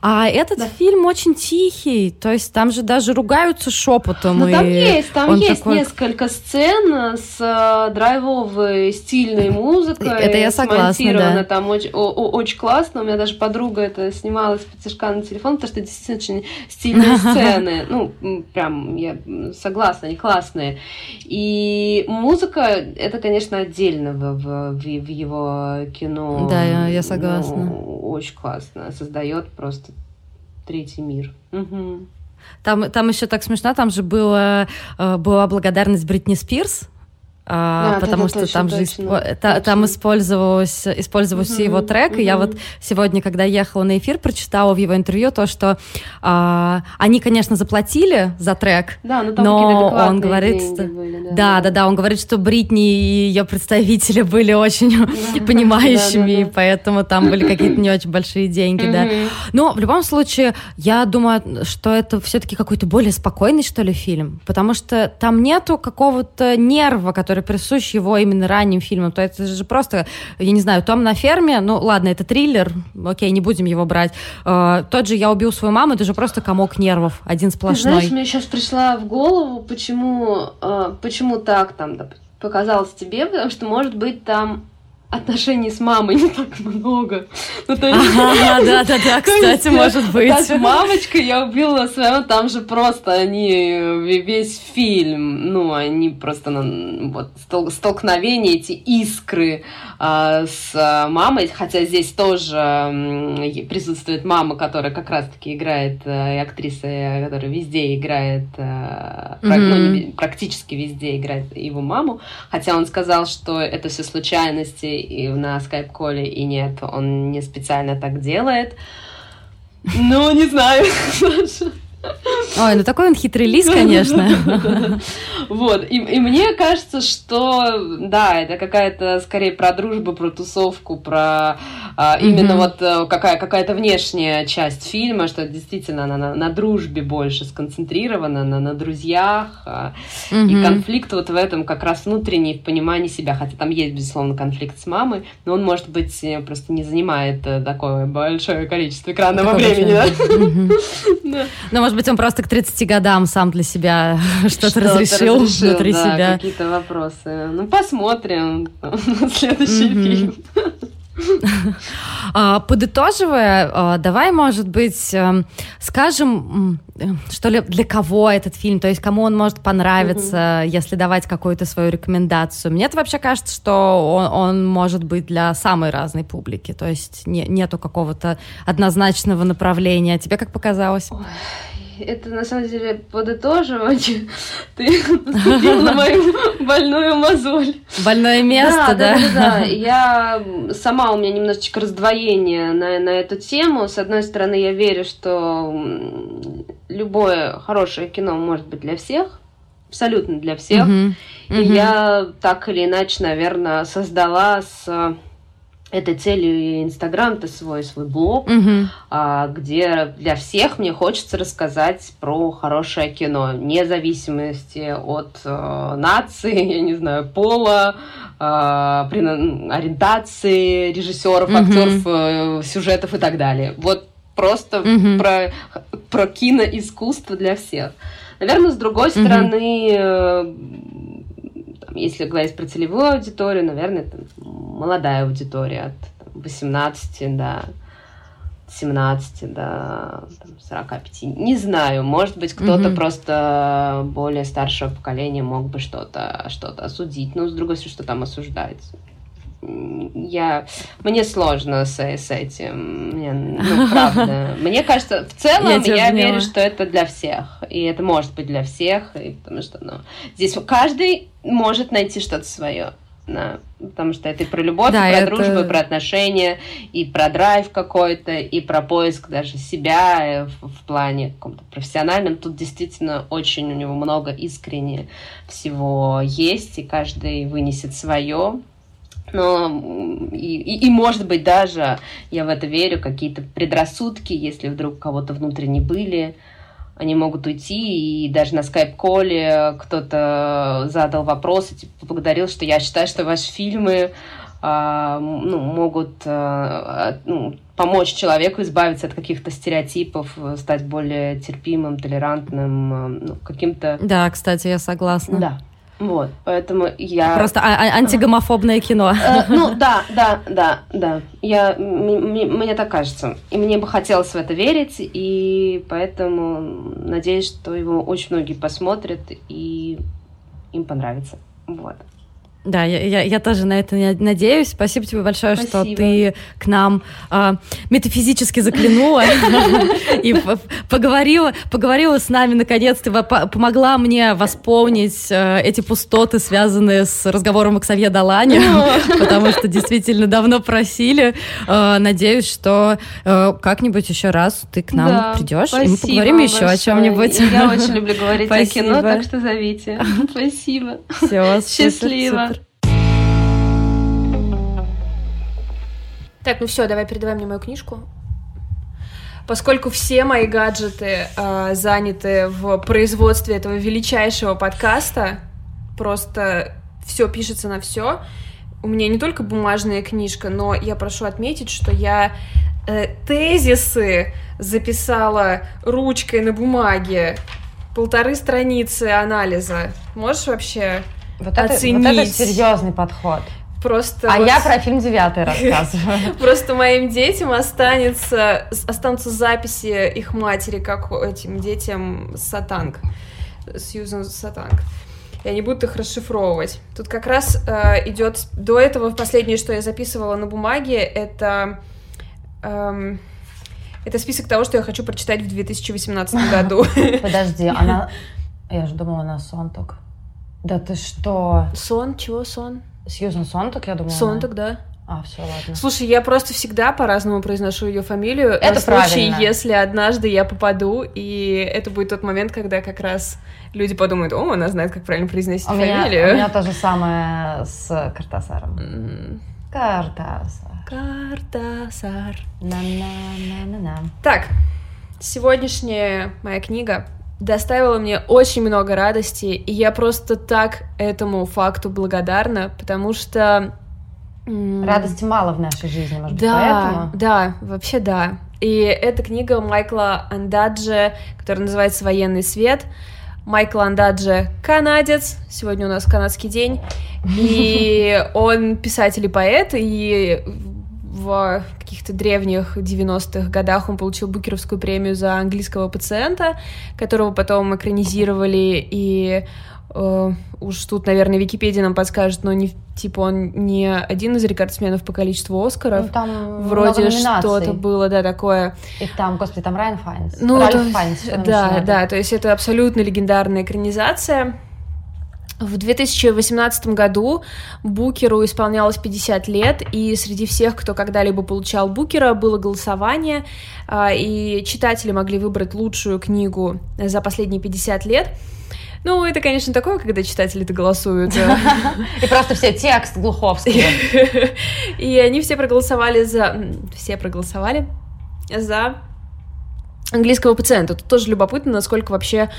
А этот да. фильм очень тихий. То есть там же даже ругаются шепотом. Ну, там есть, там есть такой... несколько сцен с э, драйвовой стильной музыкой. Это я согласна, да. Там очень, о, о, очень классно. У меня даже подруга это снимала с на телефон, потому что действительно очень стильно стильные сцены. Ну, прям, я согласна, они классные. И музыка, это, конечно, отдельно в, в, в его кино. Да, я, я согласна. Ну, очень классно. Создает просто третий мир. Угу. Там, там еще так смешно, там же было, э, была благодарность Бритни Спирс а, да, потому что точно, там же точно, испо- точно. там использовалось, использовался mm-hmm, его трек, mm-hmm. и я вот сегодня, когда ехала на эфир, прочитала в его интервью то, что а, они, конечно, заплатили за трек, да, но, но он говорит, что, были, да, да, да, да, он говорит, что Бритни и ее представители были очень да, *laughs* понимающими, да, да, да. и поэтому там были какие-то не очень большие деньги, mm-hmm. да. Но в любом случае, я думаю, что это все-таки какой-то более спокойный, что ли, фильм, потому что там нету какого-то нерва, который который присущ его именно ранним фильмам. То это же просто, я не знаю, Том на ферме, ну ладно, это триллер, окей, не будем его брать. Э, тот же «Я убил свою маму», это же просто комок нервов, один сплошной. Ты знаешь, мне сейчас пришла в голову, почему, э, почему так там показалось тебе, потому что, может быть, там отношений с мамой не так много. Ну, то есть... Ага, да, да, да, *laughs* кстати, может быть. Та с мамочкой я убила своего, там же просто они весь фильм, ну, они просто вот столкновения, эти искры а, с мамой, хотя здесь тоже присутствует мама, которая как раз-таки играет, э, и актриса, которая везде играет, mm-hmm. ну, практически везде играет его маму, хотя он сказал, что это все случайности, и на скайп-коле, и нет, он не специально так делает. Ну, не знаю, *laughs* Ой, ну такой он хитрый лис, конечно. *laughs* Вот, и, и мне кажется, что, да, это какая-то скорее про дружбу, про тусовку, про а, именно вот э, какая, какая-то внешняя часть фильма, что действительно она на, на дружбе больше сконцентрирована, на, на друзьях, а, и конфликт вот в этом как раз внутренний, в понимании себя, хотя там есть, безусловно, конфликт с мамой, но он, может быть, э, просто не занимает э, такое большое количество экранного времени, да? *laughs* Ну, может быть, он просто к 30 годам сам для себя *laughs* что-то, что разрешил, разрешил внутри да, себя. какие-то вопросы. Ну, посмотрим *laughs* следующий фильм. А, подытоживая, а, давай, может быть, эм, скажем, что ли, для кого этот фильм, то есть кому он может понравиться, если давать какую-то свою рекомендацию. Мне это вообще кажется, что он, он может быть для самой разной публики, то есть не, нету какого-то однозначного направления. Тебе как показалось? Это на самом деле подытоживать. *laughs* Ты наступил на мою *laughs* больную мозоль. Больное место, да? Да, да, да. *laughs* Я сама у меня немножечко раздвоение на, на эту тему. С одной стороны, я верю, что любое хорошее кино может быть для всех, абсолютно для всех. Uh-huh. И я так или иначе, наверное, создала с этой целью Инстаграм это свой свой блог, угу. а, где для всех мне хочется рассказать про хорошее кино, вне зависимости от э, нации, *laughs* я не знаю, пола, э, ориентации режиссеров, угу. актеров, э, сюжетов и так далее. Вот просто угу. про про киноискусство для всех. Наверное, с другой угу. стороны. Э, если говорить про целевую аудиторию, наверное, это молодая аудитория от 18 до 17 до там, 45. Не знаю, может быть, кто-то mm-hmm. просто более старшего поколения мог бы что-то что осудить. Но, с другой стороны, что там осуждать? Я мне сложно с, с этим. Мне, ну, правда. *laughs* Мне кажется, в целом я, я верю, что это для всех. И это может быть для всех, и потому что ну, здесь каждый может найти что-то свое. Да, потому что это и про любовь, да, и про это... дружбу, и про отношения, и про драйв какой-то, и про поиск даже себя в, в плане каком-то профессиональном. Тут действительно очень у него много искренне всего есть, и каждый вынесет свое. Но и, и, и, может быть, даже, я в это верю, какие-то предрассудки, если вдруг у кого-то внутренне были, они могут уйти, и даже на скайп-коле кто-то задал вопрос, и типа, поблагодарил, что я считаю, что ваши фильмы а, ну, могут а, ну, помочь человеку избавиться от каких-то стереотипов, стать более терпимым, толерантным, ну, каким-то... Да, кстати, я согласна. Да. Вот, поэтому я... Просто а- а- антигомофобное кино. Э, ну, да, да, да, да. Я, мне так кажется. И мне бы хотелось в это верить, и поэтому надеюсь, что его очень многие посмотрят, и им понравится. Вот. Да, я, я, я тоже на это надеюсь. Спасибо тебе большое, Спасибо. что ты к нам э, метафизически заглянула *laughs* и поговорила, поговорила с нами наконец-то, помогла мне восполнить э, эти пустоты, связанные с разговором о Ксавье Далане, потому что действительно давно просили. Э, надеюсь, что э, как-нибудь еще раз ты к нам придешь, и мы поговорим еще о чем-нибудь. Я очень люблю говорить о кино, так что зовите. *laughs* Спасибо. Все, счастливо. Так, ну все, давай передавай мне мою книжку. Поскольку все мои гаджеты э, заняты в производстве этого величайшего подкаста, просто все пишется на все. У меня не только бумажная книжка, но я прошу отметить, что я э, тезисы записала ручкой на бумаге, полторы страницы анализа. Можешь вообще Вот оценить? Это, вот это серьезный подход. Просто а вот... я про фильм «Девятый» рассказываю. *laughs* Просто моим детям останется, останутся записи их матери, как этим детям Сатанг, Сьюзан Сатанг. И они будут их расшифровывать. Тут как раз э, идет до этого последнее, что я записывала на бумаге, это эм, это список того, что я хочу прочитать в 2018 *laughs* году. Подожди, она, *laughs* я же думала, она сон только. Да ты что? Сон? Чего сон? Сьюзан Сонтак, я думала. Сонтак, да. А, все, ладно. Слушай, я просто всегда по-разному произношу ее фамилию. Это на случай, правильно. если однажды я попаду, и это будет тот момент, когда как раз люди подумают, о, она знает, как правильно произносить у меня, фамилию. У меня то же самое с Картасаром. М, Картасар. Картасар. На-на-на-на-на. Так, сегодняшняя моя книга доставила мне очень много радости, и я просто так этому факту благодарна, потому что... Радости мало в нашей жизни, может быть, Да, поэтому. да, вообще да. И эта книга Майкла Андаджи, которая называется «Военный свет». Майкл Андаджи канадец, сегодня у нас канадский день, и *laughs* он писатель и поэт, и в каких-то древних 90-х годах он получил Букеровскую премию за английского пациента, которого потом экранизировали, и э, уж тут, наверное, Википедия нам подскажет, но не, типа он не один из рекордсменов по количеству Оскаров. Ну, там Вроде что-то было, да, такое. И там, господи, там Райан Файнс. Ну, Ральф то Файнс, да, да, то есть это абсолютно легендарная экранизация. В 2018 году Букеру исполнялось 50 лет, и среди всех, кто когда-либо получал Букера, было голосование, а, и читатели могли выбрать лучшую книгу за последние 50 лет. Ну, это, конечно, такое, когда читатели-то голосуют. И просто все текст Глуховского. *laughs* И они все проголосовали за... Все проголосовали за английского пациента. Тут тоже любопытно, насколько вообще...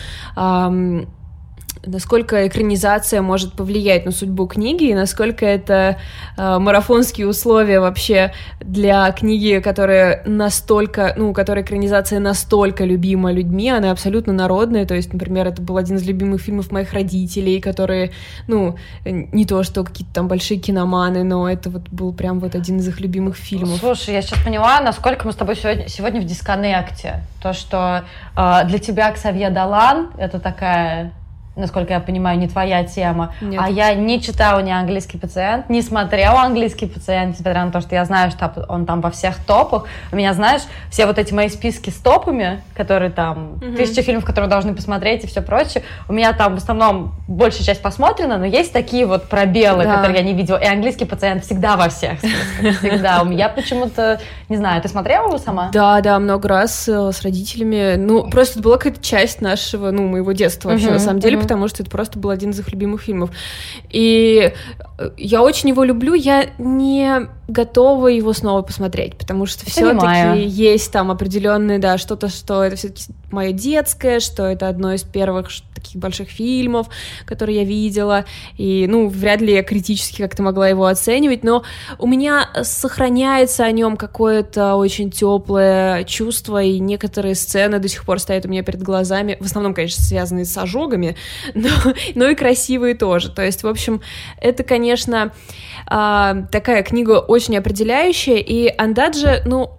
насколько экранизация может повлиять на судьбу книги и насколько это э, марафонские условия вообще для книги, которая настолько, ну, у которой экранизация настолько любима людьми, она абсолютно народная, то есть, например, это был один из любимых фильмов моих родителей, которые, ну, не то, что какие-то там большие киноманы, но это вот был прям вот один из их любимых фильмов. Слушай, я сейчас поняла, насколько мы с тобой сегодня, сегодня в дисконнекте. То, что э, для тебя Ксавье Далан это такая насколько я понимаю, не твоя тема. Нет. А я не читала ни английский пациент, не смотрела английский пациент, несмотря на то, что я знаю, что он там во всех топах. У меня, знаешь, все вот эти мои списки с топами, которые там, Мгм. тысяча фильмов, которые должны посмотреть и все прочее, у меня там в основном большая часть посмотрена, но есть такие вот пробелы, Да. которые я не видела. И английский пациент всегда во всех списках, *laughs* всегда. У меня почему-то, не знаю, ты смотрела его сама? Да, да, много раз э, с родителями. Ну, просто это была какая-то часть нашего, ну, моего детства вообще, на самом деле. Потому что это просто был один из их любимых фильмов. И э, я очень его люблю, я не готова его снова посмотреть, потому что все-таки есть там определенные, да, что-то, что это все-таки мое детское, что это одно из первых таких больших фильмов, которые я видела, и, ну, вряд ли я критически как-то могла его оценивать, но у меня сохраняется о нем какое-то очень теплое чувство, и некоторые сцены до сих пор стоят у меня перед глазами, в основном, конечно, связанные с ожогами, *laughs* но, но и красивые тоже. То есть, в общем, это, конечно, а, такая книга очень определяющая, и Андаджи, ну,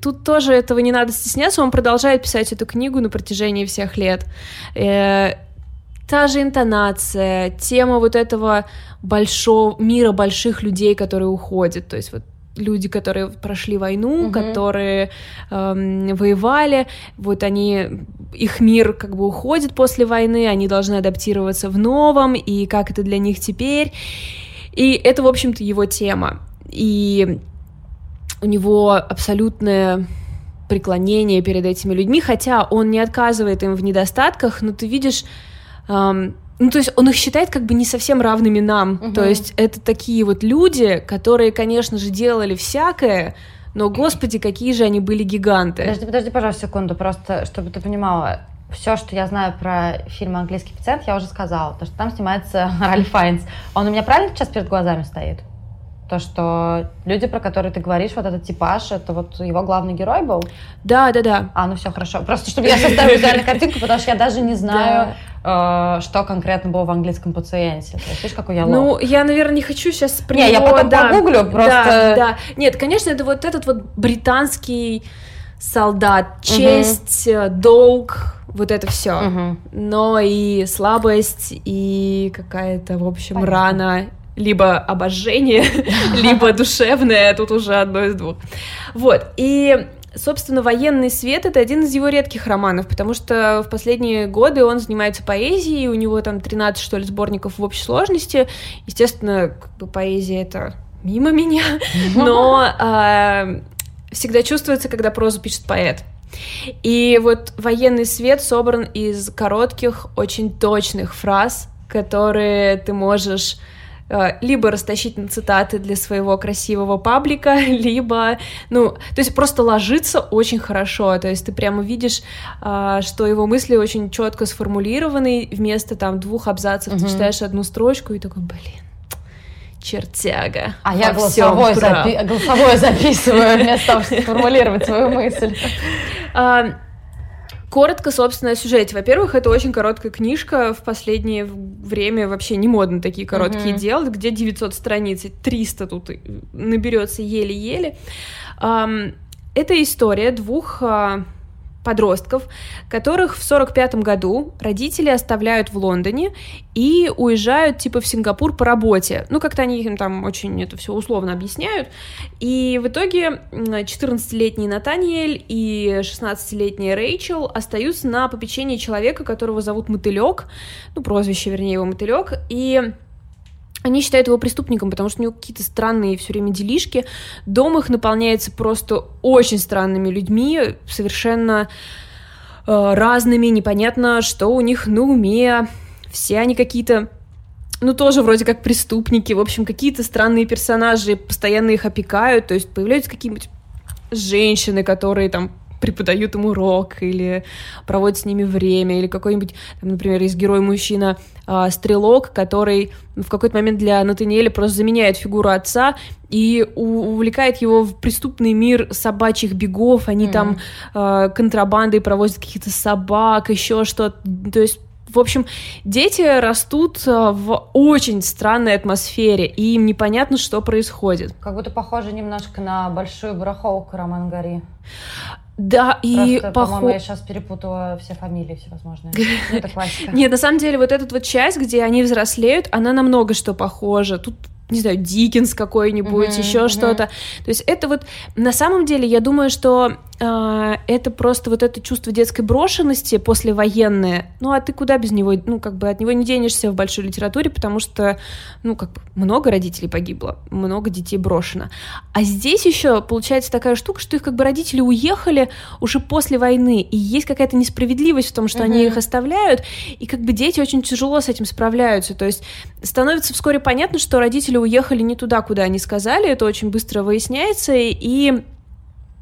тут тоже этого не надо стесняться, он продолжает писать эту книгу на протяжении всех лет. Э, та же интонация, тема вот этого большого мира больших людей, которые уходят, то есть вот люди, которые прошли войну, Мгм. которые эм, воевали, вот они, их мир как бы уходит после войны, они должны адаптироваться в новом, и как это для них теперь. И это, в общем-то, его тема. И у него абсолютное преклонение перед этими людьми, хотя он не отказывает им в недостатках, но ты видишь, эм, ну то есть он их считает как бы не совсем равными нам, Мгм. то есть это такие вот люди, которые, конечно же, делали всякое, но, господи, какие же они были гиганты. Подожди, подожди, пожалуйста, секунду, просто чтобы ты понимала. все, что я знаю про фильм «Английский пациент», я уже сказала. То, что там снимается *laughs* Ральф Файнс. Он у меня правильно сейчас перед глазами стоит? То, что люди, про которые ты говоришь, вот этот типаж, это вот его главный герой был? Да, да, да. А, ну все хорошо. Просто чтобы я составила визуальную картинку, потому что я даже не знаю, что конкретно было в английском пациенте. То есть, видишь, какой я лох. Ну, я, наверное, не хочу сейчас про Не, я потом да, погуглю просто. Да, да. Нет, конечно, это вот этот вот британский солдат, честь, угу. долг, вот это все. Угу. Но и слабость, и какая-то, в общем, Понятно. рана либо обожжение, *laughs* либо душевное, тут уже одно из двух. Вот, и Собственно, «Военный свет» — это один из его редких романов, потому что в последние годы он занимается поэзией, у него там 13, что ли, сборников в общей сложности. Естественно, как бы поэзия — это мимо меня, *laughs* но э, всегда чувствуется, когда прозу пишет поэт. И вот «Военный свет» собран из коротких, очень точных фраз, которые ты можешь либо растащить на цитаты для своего красивого паблика, *laughs* либо, ну, то есть просто ложится очень хорошо, то есть ты прямо видишь, э, что его мысли очень четко сформулированы, вместо там двух абзацев угу. ты читаешь одну строчку и такой, блин, чертяга. А я голосовое, запи- голосовое записываю вместо того, чтобы формулировать свою мысль. *laughs* Коротко, собственно, о сюжете. Во-первых, это очень короткая книжка. В последнее время вообще не модно такие короткие mm-hmm. делать, где 900 страниц, 300 тут наберется еле-еле. Это история двух а, подростков, которых в 45 году родители оставляют в Лондоне и уезжают типа в Сингапур по работе. Ну, как-то они им там очень это все условно объясняют. И в итоге 14-летний Натаниэль и 16-летняя Рэйчел остаются на попечении человека, которого зовут Мотылек, ну, прозвище, вернее, его Мотылек, и они считают его преступником, потому что у него какие-то странные все время делишки. Дом их наполняется просто очень странными людьми, совершенно э, разными, непонятно, что у них на уме. Все они какие-то ну, тоже вроде как преступники, в общем, какие-то странные персонажи постоянно их опекают, то есть появляются какие-нибудь женщины, которые там преподают им урок или проводят с ними время, или какой-нибудь, там, например, есть герой-мужчина, э, стрелок, который в какой-то момент для Натаниэля просто заменяет фигуру отца и увлекает его в преступный мир собачьих бегов, они mm. там э, контрабандой проводят каких-то собак, еще что-то, то есть в общем, дети растут в очень странной атмосфере, и им непонятно, что происходит. Как будто похоже немножко на большую барахолку Роман Гори. Да, и похоже... по-моему, я сейчас перепутала все фамилии всевозможные. *laughs* Ну, это классика. Нет, на самом деле, вот эта вот часть, где они взрослеют, она на много что похожа. Тут не знаю, Диккенс какой-нибудь, uh-huh, еще uh-huh. что-то. То есть это вот, на самом деле, я думаю, что это просто вот это чувство детской брошенности послевоенное. Ну, а ты куда без него? Ну, как бы от него не денешься в большой литературе, потому что, ну, как бы много родителей погибло, много детей брошено. А здесь еще получается такая штука, что их как бы родители уехали уже после войны, и есть какая-то несправедливость в том, что uh-huh. они их оставляют, и как бы дети очень тяжело с этим справляются. То есть становится вскоре понятно, что родители уехали не туда, куда они сказали, это очень быстро выясняется, и...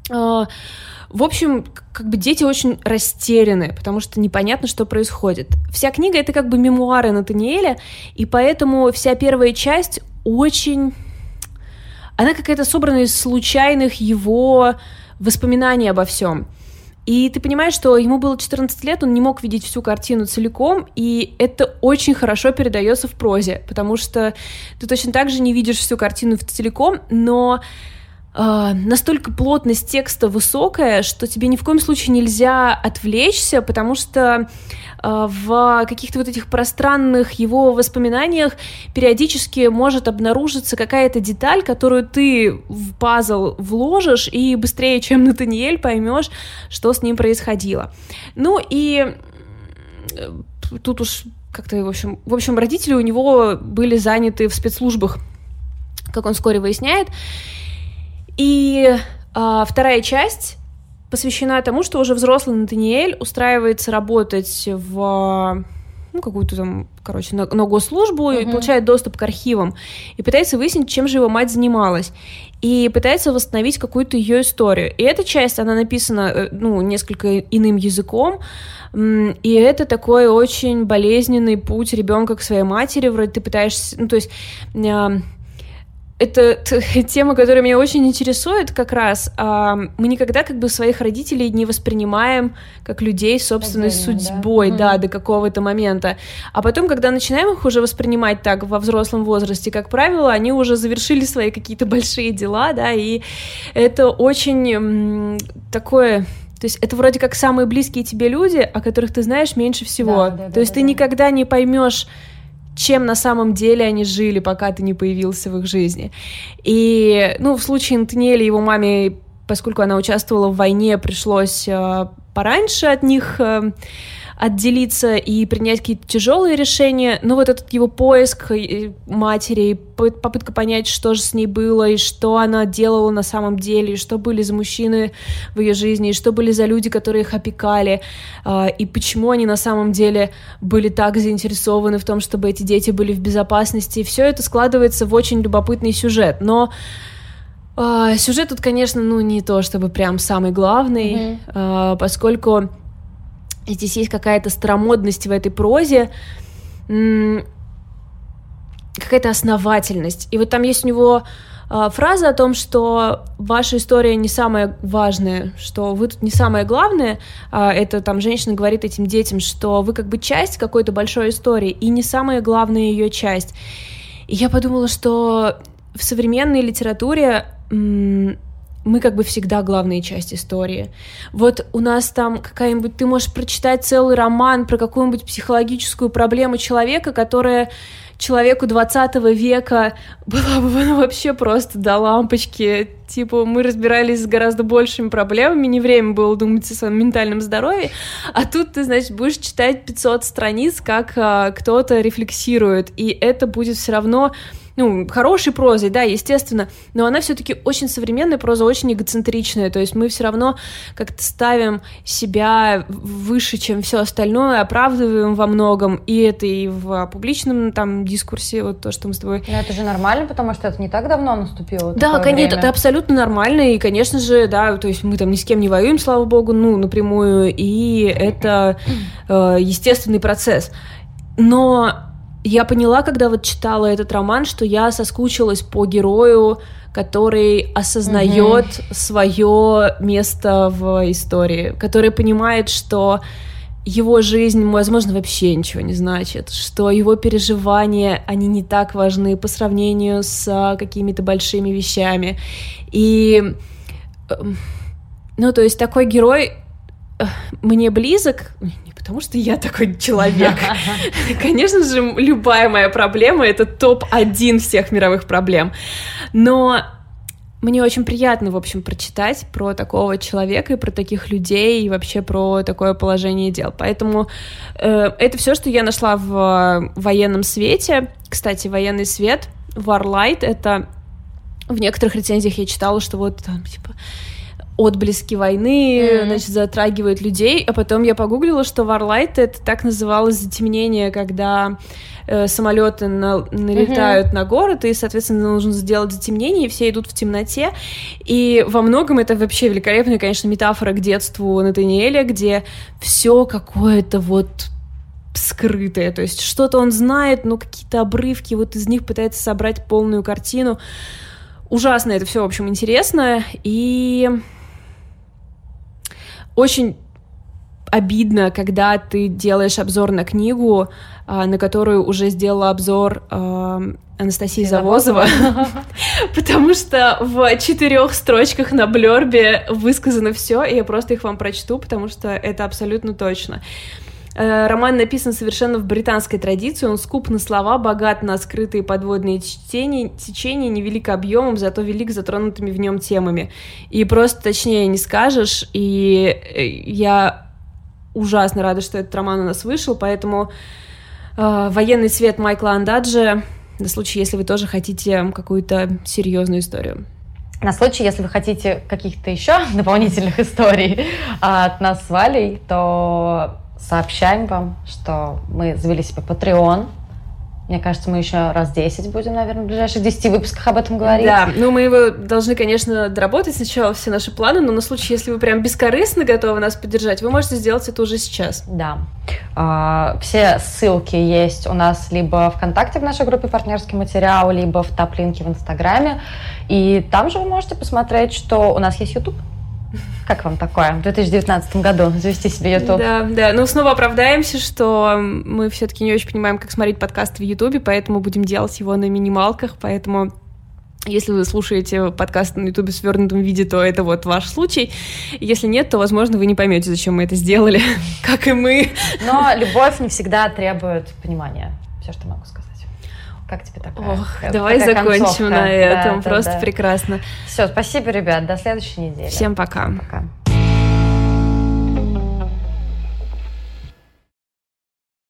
Э, в общем, как бы дети очень растеряны, потому что непонятно, что происходит. Вся книга — это как бы мемуары Натаниэля, и поэтому вся первая часть очень... Она какая-то собрана из случайных его воспоминаний обо всем. И ты понимаешь, что ему было 14 лет, он не мог видеть всю картину целиком, и это очень хорошо передается в прозе, потому что ты точно так же не видишь всю картину целиком, но э, настолько плотность текста высокая, что тебе ни в коем случае нельзя отвлечься, потому что э, в каких-то вот этих пространных его воспоминаниях периодически может обнаружиться какая-то деталь, которую ты в пазл вложишь и быстрее, чем *laughs* Натаниэль, поймешь, что с ним происходило. Ну и тут уж как-то, в общем, в общем, родители у него были заняты в спецслужбах, как он вскоре выясняет, и а, вторая часть посвящена тому, что уже взрослый Натаниэль устраивается работать в ну, какую-то там, короче, на, на госслужбу uh-huh. и получает доступ к архивам и пытается выяснить, чем же его мать занималась. И пытается восстановить какую-то ее историю. И эта часть, она написана, э, ну, несколько иным языком, и это такой очень болезненный путь ребенка к своей матери. Вроде ты пытаешься, ну, то есть это *laughs* тема, которая меня очень интересует как раз. Мы никогда как бы своих родителей не воспринимаем как людей с собственной Отдельно, судьбой, да? да, до какого-то момента. А потом, когда начинаем их уже воспринимать так во взрослом возрасте, как правило, они уже завершили свои какие-то *laughs* большие дела, да, и это очень такое то есть это вроде как самые близкие тебе люди, о которых ты знаешь меньше всего. Да, да, То да, есть да, ты да. никогда не поймешь чем на самом деле они жили, пока ты не появился в их жизни. И, ну, в случае Антониэля его маме, поскольку она участвовала в войне, пришлось э, пораньше от них э, отделиться и принять какие-то тяжелые решения, но вот этот его поиск э, матери, попытка понять, что же с ней было, и что она делала на самом деле, и что были за мужчины в ее жизни, и что были за люди, которые их опекали, а, и почему они на самом деле были так заинтересованы в том, чтобы эти дети были в безопасности. И все это складывается в очень любопытный сюжет. Но а, сюжет тут, конечно, ну не то чтобы прям самый главный, mm-hmm. поскольку Здесь есть какая-то старомодность в этой прозе, какая-то основательность. И вот там есть у него э, фраза о том, что ваша история не самая важная, что вы тут не самое главное. Э, это там женщина говорит этим детям, что вы как бы часть какой-то большой истории и не самая главная ее часть. И я подумала, что в современной литературе мы как бы всегда главная часть истории. Вот у нас там какая-нибудь... Ты можешь прочитать целый роман про какую-нибудь психологическую проблему человека, которая человеку 20 века была бы *laughs* ну, вообще просто до лампочки. Типа, мы разбирались с гораздо большими проблемами, не время было думать о своем ментальном здоровье, а тут ты, значит, будешь читать 500 страниц, как а, кто-то рефлексирует, и это будет все равно ну, хорошей прозой, да, естественно, но она все-таки очень современная проза, очень эгоцентричная, то есть мы все равно как-то ставим себя выше, чем все остальное, оправдываем во многом, и это и в публичном там дискурсе, вот то, что мы с тобой... Но это же нормально, потому что это не так давно наступило. Да, конечно, это абсолютно нормально, и, конечно же, да, то есть мы там ни с кем не воюем, слава богу, ну, напрямую, и это э, естественный процесс. Но я поняла, когда вот читала этот роман, что я соскучилась по герою, который осознает mm-hmm. свое место в истории, который понимает, что его жизнь, возможно, вообще ничего не значит, что его переживания, они не так важны по сравнению с а, какими-то большими вещами. И, эм, ну, то есть такой герой э, мне близок, потому что я такой человек. *laughs* Конечно же, любая моя проблема — это топ-1 всех мировых проблем. Но мне очень приятно, в общем, прочитать про такого человека и про таких людей и вообще про такое положение дел. Поэтому э, это все, что я нашла в военном свете. Кстати, военный свет, Warlight, это в некоторых рецензиях я читала, что вот там, типа, отблески войны, mm-hmm. значит, затрагивает людей. А потом я погуглила, что Варлайт это так называлось затемнение, когда э, самолеты на, налетают mm-hmm. на город, и, соответственно, нужно сделать затемнение, и все идут в темноте. И во многом это вообще великолепная, конечно, метафора к детству Натаниэля, где все какое-то вот скрытое, то есть что-то он знает, но какие-то обрывки, вот из них пытается собрать полную картину. Ужасно это все, в общем, интересно, и очень обидно, когда ты делаешь обзор на книгу, а, на которую уже сделала обзор а, Анастасия Завозова, *laughs* потому что в четырех строчках на блербе высказано все, и я просто их вам прочту, потому что это абсолютно точно. Э, роман написан совершенно в британской традиции, он скуп на слова, богат на скрытые подводные течения, течения невелик объемом, зато велик затронутыми в нем темами. И просто точнее не скажешь, и э, я ужасно рада, что этот роман у нас вышел, поэтому э, «Военный свет» Майкла Андаджи на случай, если вы тоже хотите какую-то серьезную историю. На случай, если вы хотите каких-то еще дополнительных *laughs* историй от нас с Валей, то сообщаем вам, что мы завели себе Patreon, мне кажется, мы еще раз 10 будем, наверное, в ближайших 10 выпусках об этом говорить. Да, ну мы его должны, конечно, доработать сначала все наши планы, но на случай, если вы прям бескорыстно готовы нас поддержать, вы можете сделать это уже сейчас. Да. А, все ссылки есть у нас либо ВКонтакте в нашей группе «Партнерский материал», либо в топ-линке в Инстаграме. И там же вы можете посмотреть, что у нас есть YouTube. Как вам такое в 2019 году завести себе YouTube? Да, да. Ну, снова оправдаемся, что мы все-таки не очень понимаем, как смотреть подкасты в YouTube, поэтому будем делать его на минималках, поэтому если вы слушаете подкаст на Ютубе в свернутом виде, то это вот ваш случай. Если нет, то, возможно, вы не поймете, зачем мы это сделали, *laughs* как и мы. Но любовь не всегда требует понимания. Все, что могу сказать. Как тебе такая? Ох, давай закончим концовка? на этом. Да, Просто да, да. прекрасно. Все, спасибо, ребят. До следующей недели. Всем пока. Пока.